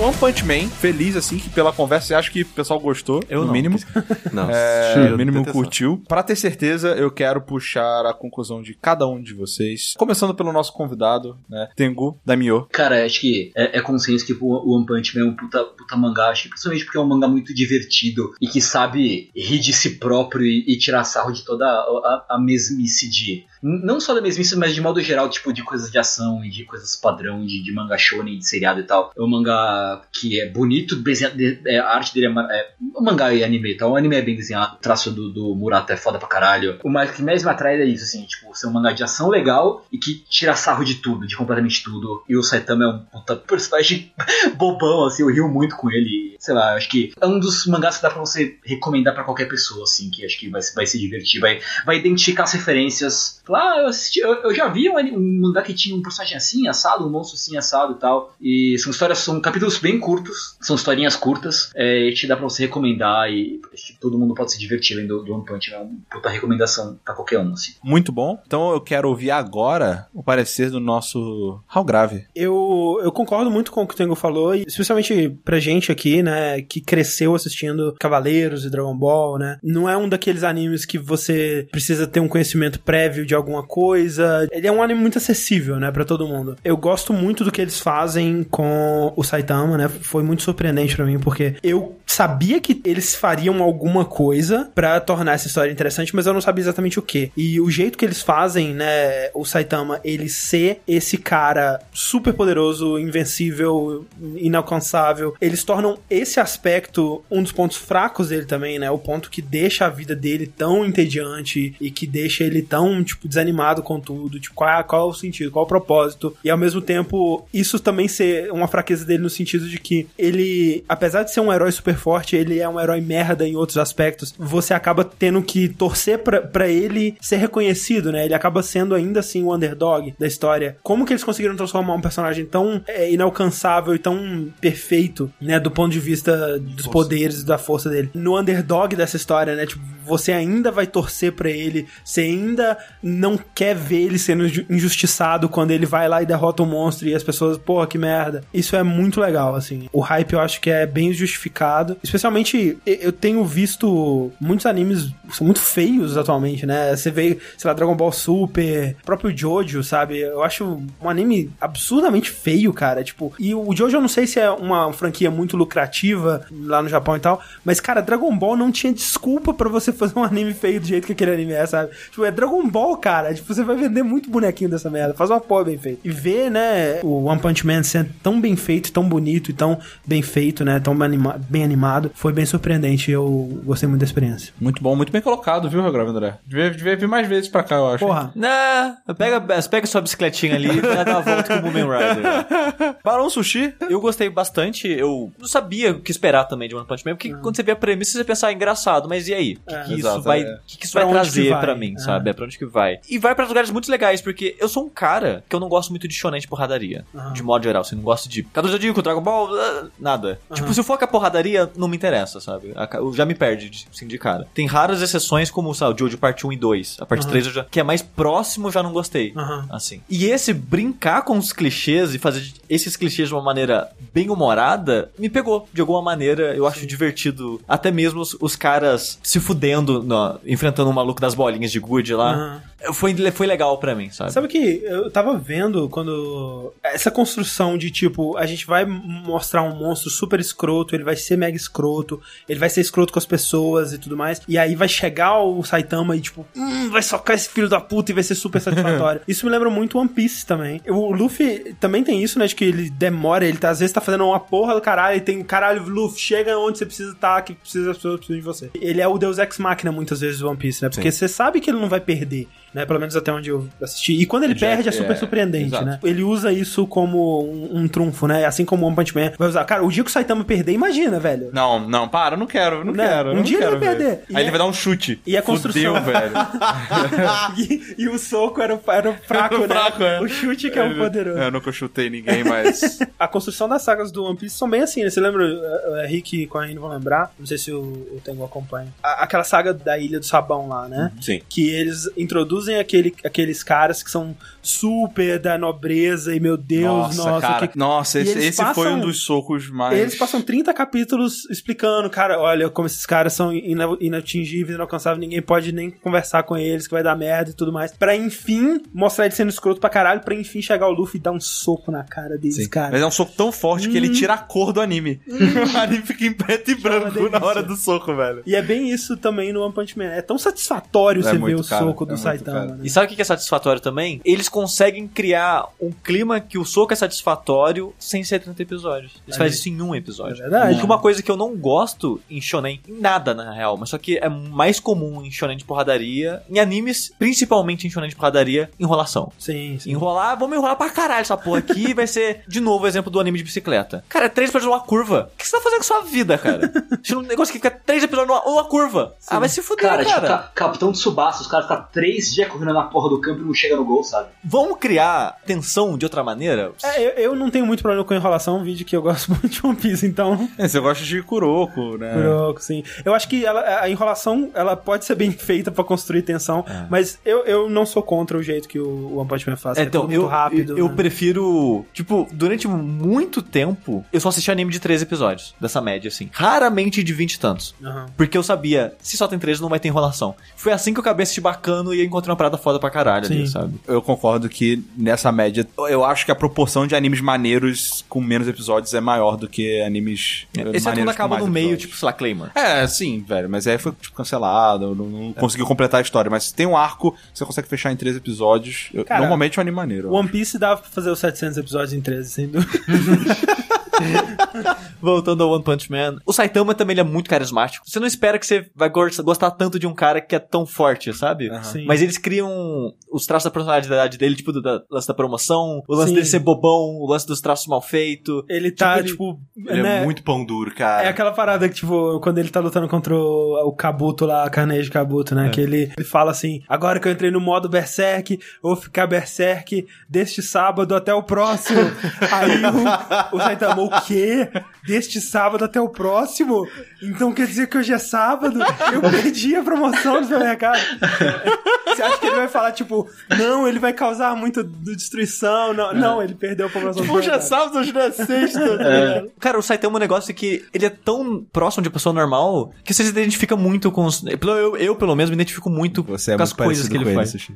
One Punch Man, feliz assim, que pela conversa, eu acho que o pessoal gostou, Eu no não. mínimo. [laughs] Não, É, no mínimo detenção. curtiu. Pra ter certeza, eu quero puxar a conclusão de cada um de vocês. Começando pelo nosso convidado, né? Tengu Damio. Cara, acho que é, é consenso que o One Punch Man é um puta, puta mangá, acho que principalmente porque é um mangá muito divertido e que sabe rir de si próprio e, e tirar sarro de toda a, a, a mesmice de. Não só da mesmice, mas de modo geral, tipo, de coisas de ação e de coisas padrão, de, de manga shonen, de seriado e tal. É um mangá que é bonito, desenha- de- é, a arte dele é, é um mangá e anime e tal. O anime é bem desenhado, o traço do, do Murata é foda pra caralho. O mais que mais me atrai é isso, assim, tipo, ser um mangá de ação legal e que tira sarro de tudo, de completamente tudo. E o Saitama é um puta personagem [laughs] bobão, assim, eu rio muito com ele. Sei lá, acho que é um dos mangás que dá pra você recomendar pra qualquer pessoa, assim, que acho que vai, vai se divertir, vai, vai identificar as referências. Falar, ah, eu, assisti, eu, eu já vi um, um mangá que tinha um personagem assim, assado, um monstro assim, assado e tal. E são histórias, são capítulos bem curtos, são historinhas curtas, é, e te dá pra você recomendar e que todo mundo pode se divertir lendo do One Punch, é uma puta recomendação pra qualquer um, assim. Muito bom. Então eu quero ouvir agora o parecer do nosso Hal Grave. Eu, eu concordo muito com o que o Tengu falou, e especialmente pra gente aqui, né, que cresceu assistindo Cavaleiros e Dragon Ball, né? Não é um daqueles animes que você precisa ter um conhecimento prévio de alguma coisa. Ele é um anime muito acessível, né, pra todo mundo. Eu gosto muito do que eles fazem com o Saitama, né? Foi muito surpreendente pra mim, porque eu sabia que eles fariam alguma coisa pra tornar essa história interessante, mas eu não sabia exatamente o que. E o jeito que eles fazem, né, o Saitama, ele ser esse cara super poderoso, invencível, inalcançável, eles tornam esse aspecto um dos pontos fracos dele também, né? O ponto que deixa a vida dele tão entediante e que deixa ele tão, tipo, desanimado com tudo. Tipo, qual é, qual é o sentido, qual é o propósito? E ao mesmo tempo, isso também ser uma fraqueza dele no sentido de que ele, apesar de ser um herói super forte, ele é um herói merda em outros aspectos. Você acaba tendo que torcer pra, pra ele ser reconhecido, né? Ele acaba sendo ainda assim o underdog da história. Como que eles conseguiram transformar um personagem tão é, inalcançável e tão perfeito, né? Do ponto de vista dos poderes e da força dele. No underdog dessa história, né? Tipo, você ainda vai torcer pra ele, você ainda não quer ver ele sendo inju- injustiçado quando ele vai lá e derrota o monstro e as pessoas, porra, que merda. Isso é muito legal, assim. O hype eu acho que é bem justificado. Especialmente, eu tenho visto muitos animes são muito feios atualmente, né? Você vê, sei lá, Dragon Ball Super, próprio Jojo, sabe? Eu acho um anime absurdamente feio, cara. Tipo, e o Jojo eu não sei se é uma franquia muito lucrativa lá no Japão e tal, mas, cara, Dragon Ball não tinha desculpa pra você [laughs] fazer um anime feio do jeito que aquele anime é, sabe? Tipo, é Dragon Ball, cara. Tipo, você vai vender muito bonequinho dessa merda. Faz uma porra bem feita. E ver, né, o One Punch Man sendo tão bem feito, tão bonito e tão bem feito, né, tão bem, anima- bem animado, foi bem surpreendente. Eu gostei muito da experiência. Muito bom, muito bem colocado, viu, Hal Grave, André? Devia, devia vir mais vezes pra cá, eu acho. Porra, Não, pega, pega sua bicicletinha ali e vai dar uma volta com o Moomin Rider. [laughs] Barão Sushi? Eu gostei bastante, eu não sabia o que esperar também de One Punch Man, porque quando você vê a premissa, você pensa, ah, engraçado, mas e aí? O que, É, que exato, isso vai, é. que que isso Pra vai onde que trazer vai? pra mim, É. sabe? É pra onde que vai. E vai pra lugares muito legais, porque eu sou um cara que eu não gosto muito de shonen de porradaria, Aham. de modo geral, assim, não gosto de Cadu Zodíaco, Dragon Ball, ah, nada. Tipo, se for com a porradaria, não me interessa, sabe? Já me perde, de- assim, de cara. Tem raras exceções, como, sabe, o Jojo parte 1 e 2. A parte Aham. 3, eu já, que é mais próximo, eu já não gostei Aham. assim. E esse brincar com os clichês e fazer esses clichês de uma maneira bem humorada me pegou de alguma maneira. Eu acho divertido até mesmo os, os caras se fudendo, no- enfrentando o maluco das bolinhas de gude lá. Aham. Foi, foi legal pra mim, sabe? Sabe que eu tava vendo quando. Essa construção de tipo, a gente vai mostrar um monstro super escroto, ele vai ser mega escroto, ele vai ser escroto com as pessoas e tudo mais, e aí vai chegar o Saitama e tipo, hum, vai socar esse filho da puta e vai ser super satisfatório. [laughs] isso me lembra muito One Piece também. O Luffy também tem isso, né? De que ele demora, ele tá, às vezes tá fazendo uma porra do caralho e tem caralho, Luffy, chega onde você precisa estar, que precisa as pessoas precisam de você. Ele é o Deus Ex Machina muitas vezes do One Piece, né? Porque você sabe que ele não vai perder. Né? Pelo menos até onde eu assisti. E quando ele Já- perde é super é, surpreendente, exato. né? Ele usa isso como um, um trunfo, né? Assim como o One Punch Man vai usar. Cara, o dia que o Saitama perder, imagina, velho. Não, não, para, não quero, não Né? quero. Um não dia ele quero vai ver. perder. Aí é- ele vai dar um chute. e a construção- Fudeu, velho. [laughs] E, e o soco era, era fraco, Era né? fraco, é. O chute que é o poderoso. Eu nunca chutei ninguém, mas. [laughs] A construção das sagas do One Piece são bem assim, né? Você lembra, é, é, Rick e Cohen vão lembrar, não sei se o, o Tengu acompanha. A- aquela saga da Ilha do Sabão lá, né? Sim. Que eles introduzem aquele, aqueles caras que são super da nobreza e meu Deus, nossa, cara. que- Nossa, esse, eles esse foi passam- um dos socos mais. Eles passam 30 capítulos explicando, cara, olha como esses caras são ina- inatingíveis, inalcançáveis, ninguém pode nem conversar com eles, que vai dar merda e tudo mais. Pra enfim mostrar ele sendo escroto pra caralho, pra enfim chegar o Luffy e dar um soco na cara deles, Sim. cara. Mas é um soco tão forte que ele tira a cor do anime. [laughs] o anime fica em preto e branco na hora do soco, velho. E é bem isso também no One Punch Man. É tão satisfatório É você ver o cara. soco É do Saitama. Né? E sabe o que é satisfatório também? Eles conseguem criar um clima que o soco é satisfatório sem ser 30 episódios. Eles fazem isso em um episódio. É verdade. Porque uma coisa que eu não gosto em shonen, em nada na real, mas só que é mais comum em shonen de porradaria, em animes, principalmente em shonen de porradaria, enrolação. Sim, sim. Enrolar, vamos enrolar pra caralho essa porra aqui. vai ser, de novo, o exemplo do anime de bicicleta. Cara, é três episódios numa curva. O que você tá fazendo com a sua vida, cara? [laughs] Tinha um negócio que fica três episódios numa, numa curva. Ah, vai se fuder, Cara, cara. tipo, ca- Capitão Tsubasa, os caras ficam três dias correndo na porra do campo e não chega no gol, sabe? Vamos criar tensão de outra maneira? É, eu, eu não tenho muito problema com enrolação, um vídeo que eu gosto [laughs] muito de One Piece, então. É, você gosta de Kuroko, né? Kuroko, sim. Eu acho que ela- a enrolação ela pode ser bem feita pra construir tensão, mas eu, eu não sou contra o jeito que o One Punch Man faz. É, então, eu, muito rápido. eu, eu né? prefiro. Tipo, durante muito tempo, eu só assisti anime de 13 episódios, dessa média, assim. Raramente de 20 e tantos. Aham. Porque eu sabia, se só tem 13, não vai ter enrolação. Foi assim que eu acabei assistindo bacano e eu encontrei uma parada foda pra caralho ali, Sim. sabe? Eu concordo que nessa média, eu acho que a proporção de animes maneiros com menos episódios é maior do que animes. eh, Esse é quando acaba no meio, episódios. tipo, sei lá, Claymore. É, sim, velho, mas aí foi tipo, cancelado, não, não conseguiu completar a história. Mas se tem um arco, você consegue fechar em três episódios. Cara, normalmente é um anime maneiro. One Piece dava pra fazer os 700 episódios em 13, sem dúvida. [laughs] [laughs] Voltando ao One Punch Man. O Saitama também ele é muito carismático. Você não espera que você vai gos- gostar tanto de um cara que é tão forte, sabe? Sim. Mas eles criam os traços da personalidade dele, tipo, do da, lance da promoção, o lance Sim. dele ser bobão, o lance dos traços mal feitos. Ele tá, Tipo, tipo. Ele né, é muito pão duro, cara. É aquela parada que, tipo, quando ele tá lutando contra o, o Kabuto lá, a Carnegie Kabuto, né? Que ele, ele fala assim: agora que eu entrei no modo Berserk, vou ficar Berserk deste sábado até o próximo. [laughs] Aí o, o Saitama, o quê? Deste sábado até o próximo? Então quer dizer que hoje é sábado? Eu perdi a promoção do supermercado. Você acha que ele vai falar, tipo, não, ele vai causar muito destruição? Não, não ele perdeu a promoção do Hoje é sábado, hoje não é sexta. Cara, o Saitama é um negócio que ele é tão próximo de uma pessoa normal que você se identifica muito com os. Eu, eu, pelo menos, me identifico muito Você é com as muito coisas que ele com ele, faz. Sushi.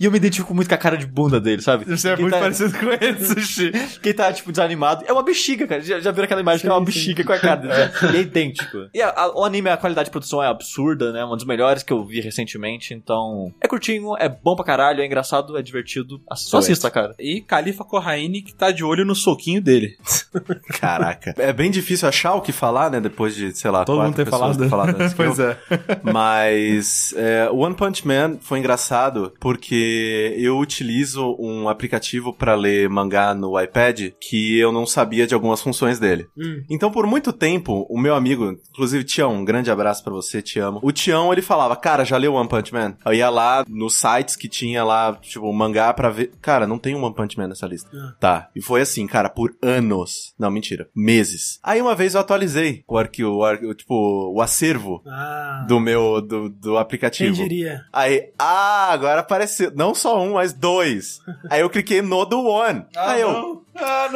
E eu me identifico muito com a cara de bunda dele, sabe? Você é Quem muito tá- parecido com ele, Sushi. [laughs] Quem tá, tipo, desanimado. É uma bexiga, cara. Já, já viram aquela imagem que é uma bexiga com a cara dele? [laughs] E é idêntico. E a- a- o anime, a qualidade de produção é absurda, né? Uma dos melhores que eu vi recentemente. Então, é curtinho, é bom pra caralho, é engraçado, é divertido. Só assista, cara. E Califa Corraine que tá de olho no soquinho dele. [laughs] Caraca. É bem difícil achar o que falar, né? Depois de, sei lá, Todo mundo ter falado. falado [laughs] pois eu. é. Mas é, o One Punch Man foi engraçado porque eu utilizo um aplicativo pra ler mangá no iPad que eu não sabia de algumas funções dele. Hum. Então, por muito tempo, o meu amigo, inclusive Tião, um grande abraço pra você, te amo. O Tião, ele falava, cara, já leu One Punch Man? Eu ia lá nos sites que tinha lá, tipo, mangá pra ver. Cara, não tem um One Punch Man nessa lista. Ah. Tá. E foi assim, cara, por anos. Não, mentira. Meses. Aí uma vez eu atualizei o arquivo, o ar- tipo, o acervo Ah, do meu, do, do quem aplicativo. diria? Aí, ah, agora apareceu, não só um, mas dois. [laughs] Aí eu cliquei no do One. Aí eu, Ah,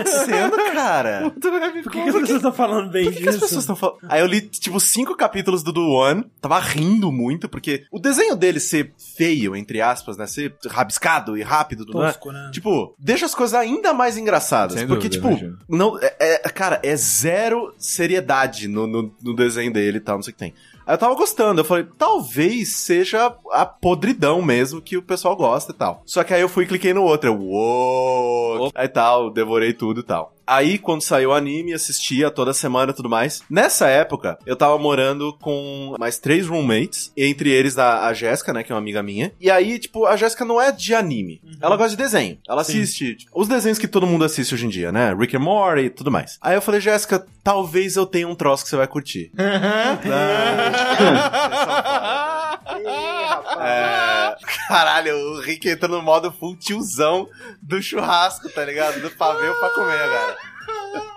o que cara? [laughs] Por que, que as pessoas estão falando bem Por que, que as disso? pessoas estão falando? Aí eu li, tipo, cinco capítulos do Do One, tava rindo muito, porque o desenho dele ser feio, entre aspas, né? Ser rabiscado e rápido do One, Tosco, né? Tipo, deixa as coisas ainda mais engraçadas. Sem porque, dúvida, tipo, imagino. não, é, é é, cara, é zero seriedade no, no, no desenho dele e tal, não sei o que tem. Aí eu tava gostando, eu falei, talvez seja a podridão mesmo que o pessoal gosta e tal. Só que aí eu fui e cliquei no outro, eu, uou, aí tal, devorei tudo e tal. Aí, quando saiu o anime, assistia toda semana e tudo mais. Nessa época, eu tava morando com mais três roommates, entre eles a, a Jéssica, né, que é uma amiga minha. E aí, tipo, a Jéssica não é de anime. Ela gosta de desenho. Ela assiste tipo, os desenhos que todo mundo assiste hoje em dia, né? Rick and Morty e tudo mais. Aí eu falei, Jéssica, talvez eu tenha um troço que você vai curtir. [laughs] [laughs] [laughs] É, caralho, o Rick entra no modo full tiozão do churrasco, tá ligado? Do pavê pra comer, cara. [laughs]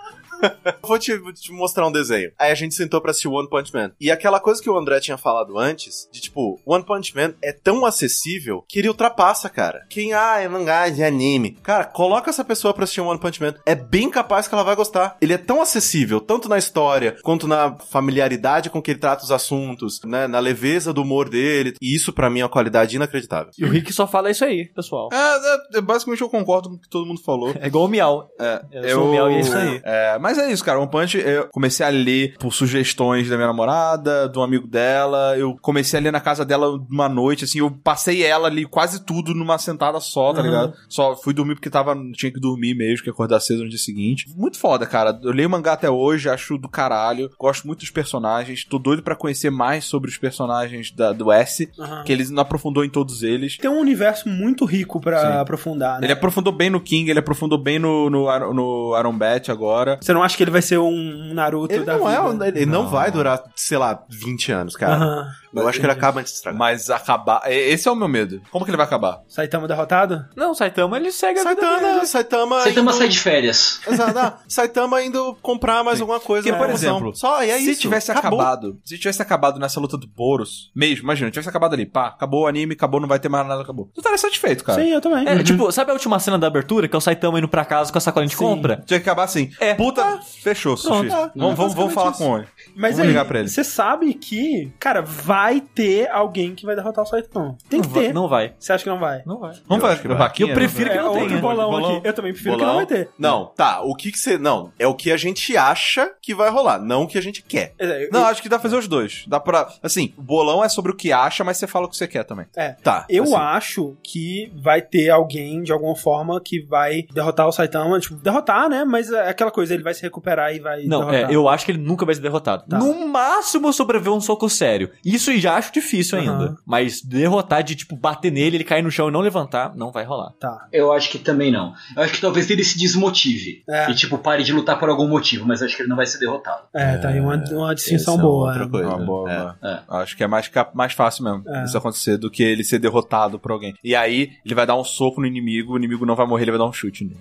Vou te, vou te mostrar um desenho. Aí a gente sentou pra assistir One Punch Man. E aquela coisa que o André tinha falado antes, de tipo, One Punch Man é tão acessível que ele ultrapassa, cara. Quem, ah, é mangá de anime. Cara, coloca essa pessoa pra assistir One Punch Man. É bem capaz que ela vai gostar. Ele é tão acessível, tanto na história, quanto na familiaridade com que ele trata os assuntos, né? Na leveza do humor dele. E isso, pra mim, é uma qualidade inacreditável. E o Rick só fala isso aí, pessoal. É, é, basicamente eu concordo com o que todo mundo falou. É igual o Miau. É, Eu sou o Miau e é isso aí. É, mas é isso, cara. One Punch, eu comecei a ler por sugestões da minha namorada, de um amigo dela. Eu comecei a ler na casa dela uma noite, assim. Eu passei ela ali quase tudo numa sentada só, tá Uhum. ligado? Só fui dormir porque tava, tinha que dormir mesmo, que acordar cedo no dia seguinte. Muito foda, cara. Eu leio mangá até hoje, acho do caralho. Gosto muito dos personagens. Tô doido pra conhecer mais sobre os personagens da, do S, Aham. que eles não aprofundou em todos eles. Tem um universo muito rico pra Sim. aprofundar, né? Ele aprofundou bem no King, ele aprofundou bem no, no, no Iron Bat agora. Você não acha que ele vai ser um Naruto Ele da não, é, vida? um- ele não Não. vai durar, sei lá, 20 anos, cara. Eu acho que ele acaba antes de estragar. Mas acabar. Esse é o meu medo. Como que ele vai acabar? Saitama derrotado? Não, Saitama ele segue a vida dele. Saitama, Saitama. Saitama indo- sai de férias. Exato, ah, Saitama indo comprar mais alguma coisa. Porque, por exemplo, só e é se isso. tivesse acabou. acabado, se tivesse acabado nessa luta do Boros, mesmo, imagina, tivesse acabado ali, pá, acabou o anime, acabou, não vai ter mais nada, acabou. Tu estaria satisfeito, cara. Sim, eu também. É, tipo, sabe a última cena da abertura, que é o Saitama indo pra casa com a sacolinha de Sim. compra? Tinha que acabar assim. É. Puta, fechou, Sushi. Pronto. É, vamos, vamos, vamos falar com ele. Mas Vamos aí, ligar pra ele. você sabe que, cara, vai ter alguém que vai derrotar o Saitama. Tem que Não vai- ter. Não vai. Você acha que não vai? Não vai. Vamos Eu fazer acho que vai. vaquinha? Eu prefiro que é não outro tenha. bolão, Bolão. aqui. Eu também prefiro Bolão? que não vai ter. Não, tá. O que que você. Não, é o que a gente acha que vai rolar, não o que a gente quer. É, eu- Não, acho que dá pra fazer os dois. Dá pra. Assim, o bolão é sobre o que acha, mas você fala o que você quer também. é. Tá. Eu assim. acho que vai ter alguém, de alguma forma, que vai derrotar o Saitama. Tipo, derrotar, né? Mas é aquela coisa, ele vai se recuperar e vai Não, derrotar. é, eu acho que ele nunca vai ser derrotado. Tá. No máximo sobreviver um soco sério. Isso já acho difícil Aham. ainda. Mas derrotar de, tipo, bater nele, ele cair no chão e não levantar, não vai rolar. Tá. Eu acho que também não. Eu acho que talvez ele se desmotive. É. E, tipo, pare de lutar por algum motivo, mas acho que ele não vai ser derrotado. É, tá aí uma, uma distinção é boa. outra né? coisa. Uma boa, É. É. Acho que é mais, cap- mais fácil mesmo É. isso acontecer do que ele ser derrotado por alguém. E aí, ele vai dar um soco no inimigo, o inimigo não vai morrer, ele vai dar um chute nele.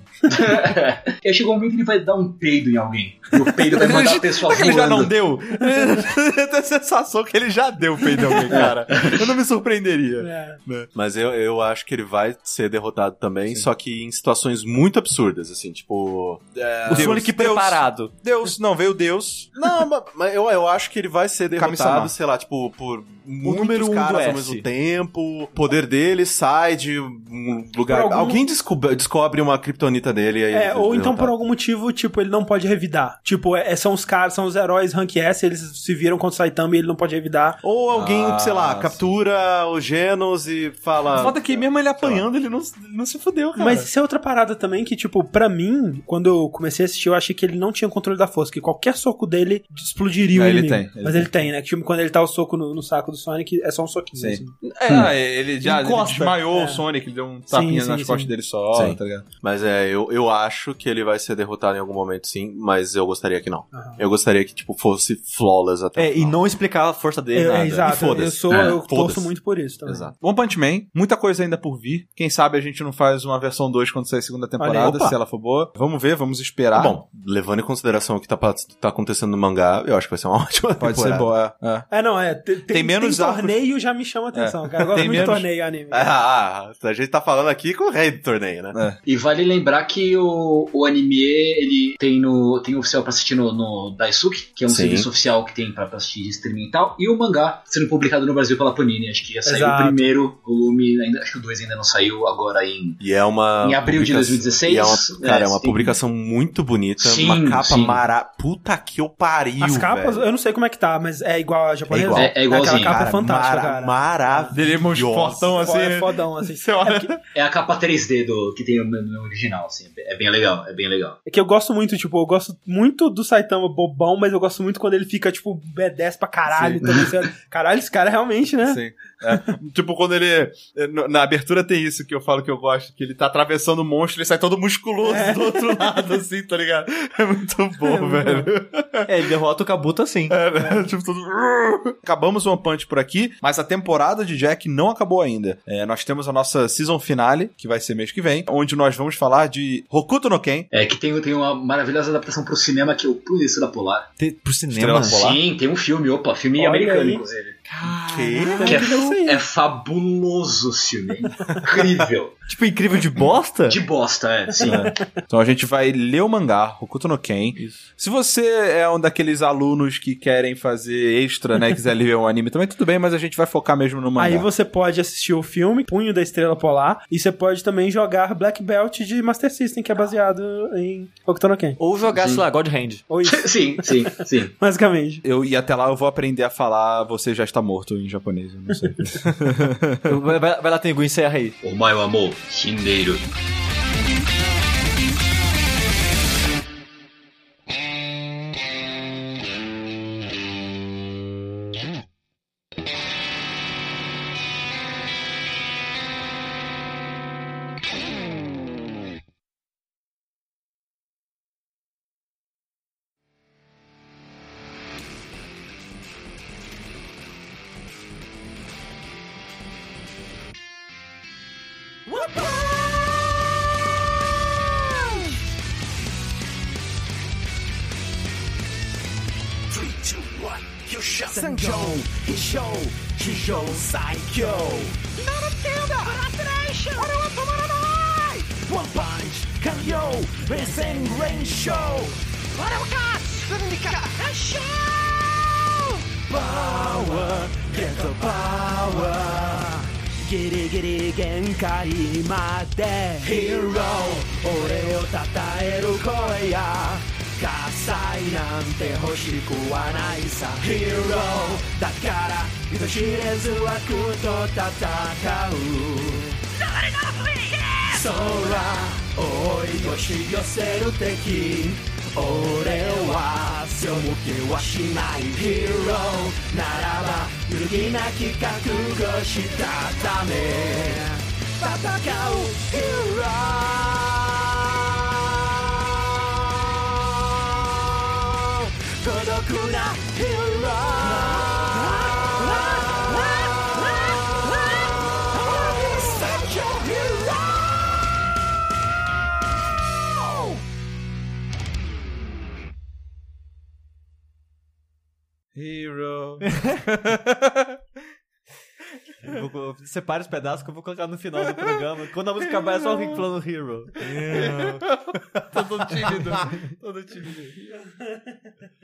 e aí chega um momento que ele vai dar um peido em alguém. E o peido vai mandar a pessoa que ele já não voando. deu? [laughs] Eu tenho a sensação que ele já deu peito em alguém, cara. Eu não me surpreenderia. É. Mas eu, eu acho que ele vai ser derrotado também, só que em situações muito absurdas, assim, tipo. é, o Deus, Sonic Deus. preparado. Deus, não, veio Deus. Não, ma- mas eu, eu acho que ele vai ser derrotado, sei lá, tipo, por muitos número um do caras ao S. mesmo tempo. O poder dele sai de um lugar. Por algum- Alguém descobre, descobre uma kriptonita dele aí É, ele ou então por derrotado. algum motivo, tipo, ele não pode revidar. Tipo, é, são os caras, são os heróis rank S, eles se viram contra o Saitama e ele não pode revidar. Ou alguém, Ah, sei lá, sim. captura o Genos e fala. Foda que mesmo ele apanhando, ele não, ele não se fudeu, cara. Mas isso é outra parada também que, tipo, pra mim, quando eu comecei a assistir, eu achei que ele não tinha controle da força, que qualquer soco dele explodiria Não, o ele inimigo. tem, ele Mas tem. ele tem, né? Tipo, quando ele tá o soco no, no saco do Sonic, é só um soquinho. Sim. assim. É, ele já ele desmaiou É. o Sonic, ele deu um tapinha sim, nas sim. costas dele só, Sim. tá ligado? Mas é, eu, eu acho que ele vai ser derrotado em algum momento, sim, mas eu gostaria que não. Aham. Eu gostaria que, tipo, fosse flawless até É, e não explicar a força dele, É, nada. é, exato. E. Eu, sou, É, eu torço muito por isso também. Exato. One Punch Man, muita coisa ainda por vir. Quem sabe a gente não faz uma versão 2 quando sair a segunda temporada, se ela for boa. Vamos ver, vamos esperar. Bom, levando em consideração o que tá, tá acontecendo no mangá, eu acho que vai ser uma [laughs] ótima pode ser temporada. boa. É. É, não, é. Tem, Tem, menos arcos. torneio já me chama atenção, cara. Eu gosto Tem muito de menos- torneio anime. Ah, a gente tá falando aqui com o rei do torneio, né? É. E vale lembrar que o, o anime, ele tem no tem oficial pra assistir no, no Daisuke, que é um Sim. serviço oficial que tem pra, pra assistir streaming e tal, e o mangá sendo publicado no Brasil pela Panini. Acho que ia sair Exato. o primeiro volume, ainda, acho que o 2 ainda não saiu agora em. E é uma. Em abril de publica- 2016, E é uma, é, cara, é uma tem- publicação muito bonita. Sim, uma capa sim. mara. Puta que eu pariu. As capas, velho. eu não sei como é que tá, mas é igual a japonesa. É igual. É- é igualzinho. Capa Cara, fantástica, mara- cara. Maravilhosa. Dele é fortão assim. É fodão, assim. Você olha- É, É a capa 3D do, que tem no, no original, assim. É bem legal, é bem legal. é que eu gosto muito, tipo, eu gosto muito do Saitama bobão, mas eu gosto muito quando ele fica, tipo, B10 pra caralho. Sim. Então, você- [laughs] caralho, esse cara realmente, né? Sim. É. tipo, quando ele. no- Na abertura tem isso que eu falo que eu gosto, que ele tá atravessando o monstro, ele sai todo musculoso do outro lado, assim, tá ligado? É muito bom, É velho. É, ele derrota o Kabuto assim. É, né? [laughs] Tipo, tudo. Acabamos o One Punch por aqui, mas a temporada de Jack não acabou ainda. É, nós temos a nossa season finale, que vai ser mês que vem, onde nós vamos falar de Hokuto no Ken. É que tem, tem uma maravilhosa adaptação pro cinema que é o Polícia da Polar. Tem- Pro cinema. Estrela Polar? Sim, tem um filme, opa, filme Olha americano, aí. inclusive. Que? Que é, que aí. é fabuloso esse filme. Incrível. [laughs] Tipo, incrível de bosta? De bosta, é, sim. Então a gente vai ler o mangá, Hokuto no Ken. Isso. Se você é um daqueles alunos que querem fazer extra, né, quiser ler um anime também, tudo bem, mas a gente vai focar mesmo no mangá. Aí você pode assistir o filme Punho da Estrela Polar e você pode também jogar Black Belt de Master System, que é baseado em Hokuto no Ken. Ou jogar, sei lá, God Hand. Ou isso, [laughs] Sim, sim, sim. [laughs] basicamente. Eu, e até lá eu vou aprender a falar você já está morto em japonês, eu não sei. [laughs] vai, vai- vai lá, Tengu, encerra aí. O meu amor, Shindeiro. 誘惑と戦う。空を押し寄せる敵。俺は背負けはしない。ヒーローならば揺るぎなき覚悟したため。戦う。ヒーロー孤独なヒーロー [laughs] Eu vou- Separe os pedaços que eu vou colocar no final do programa. Quando a música acabar, é só o Rick falando Hero. [laughs] todo tímido. Todo tímido. [laughs]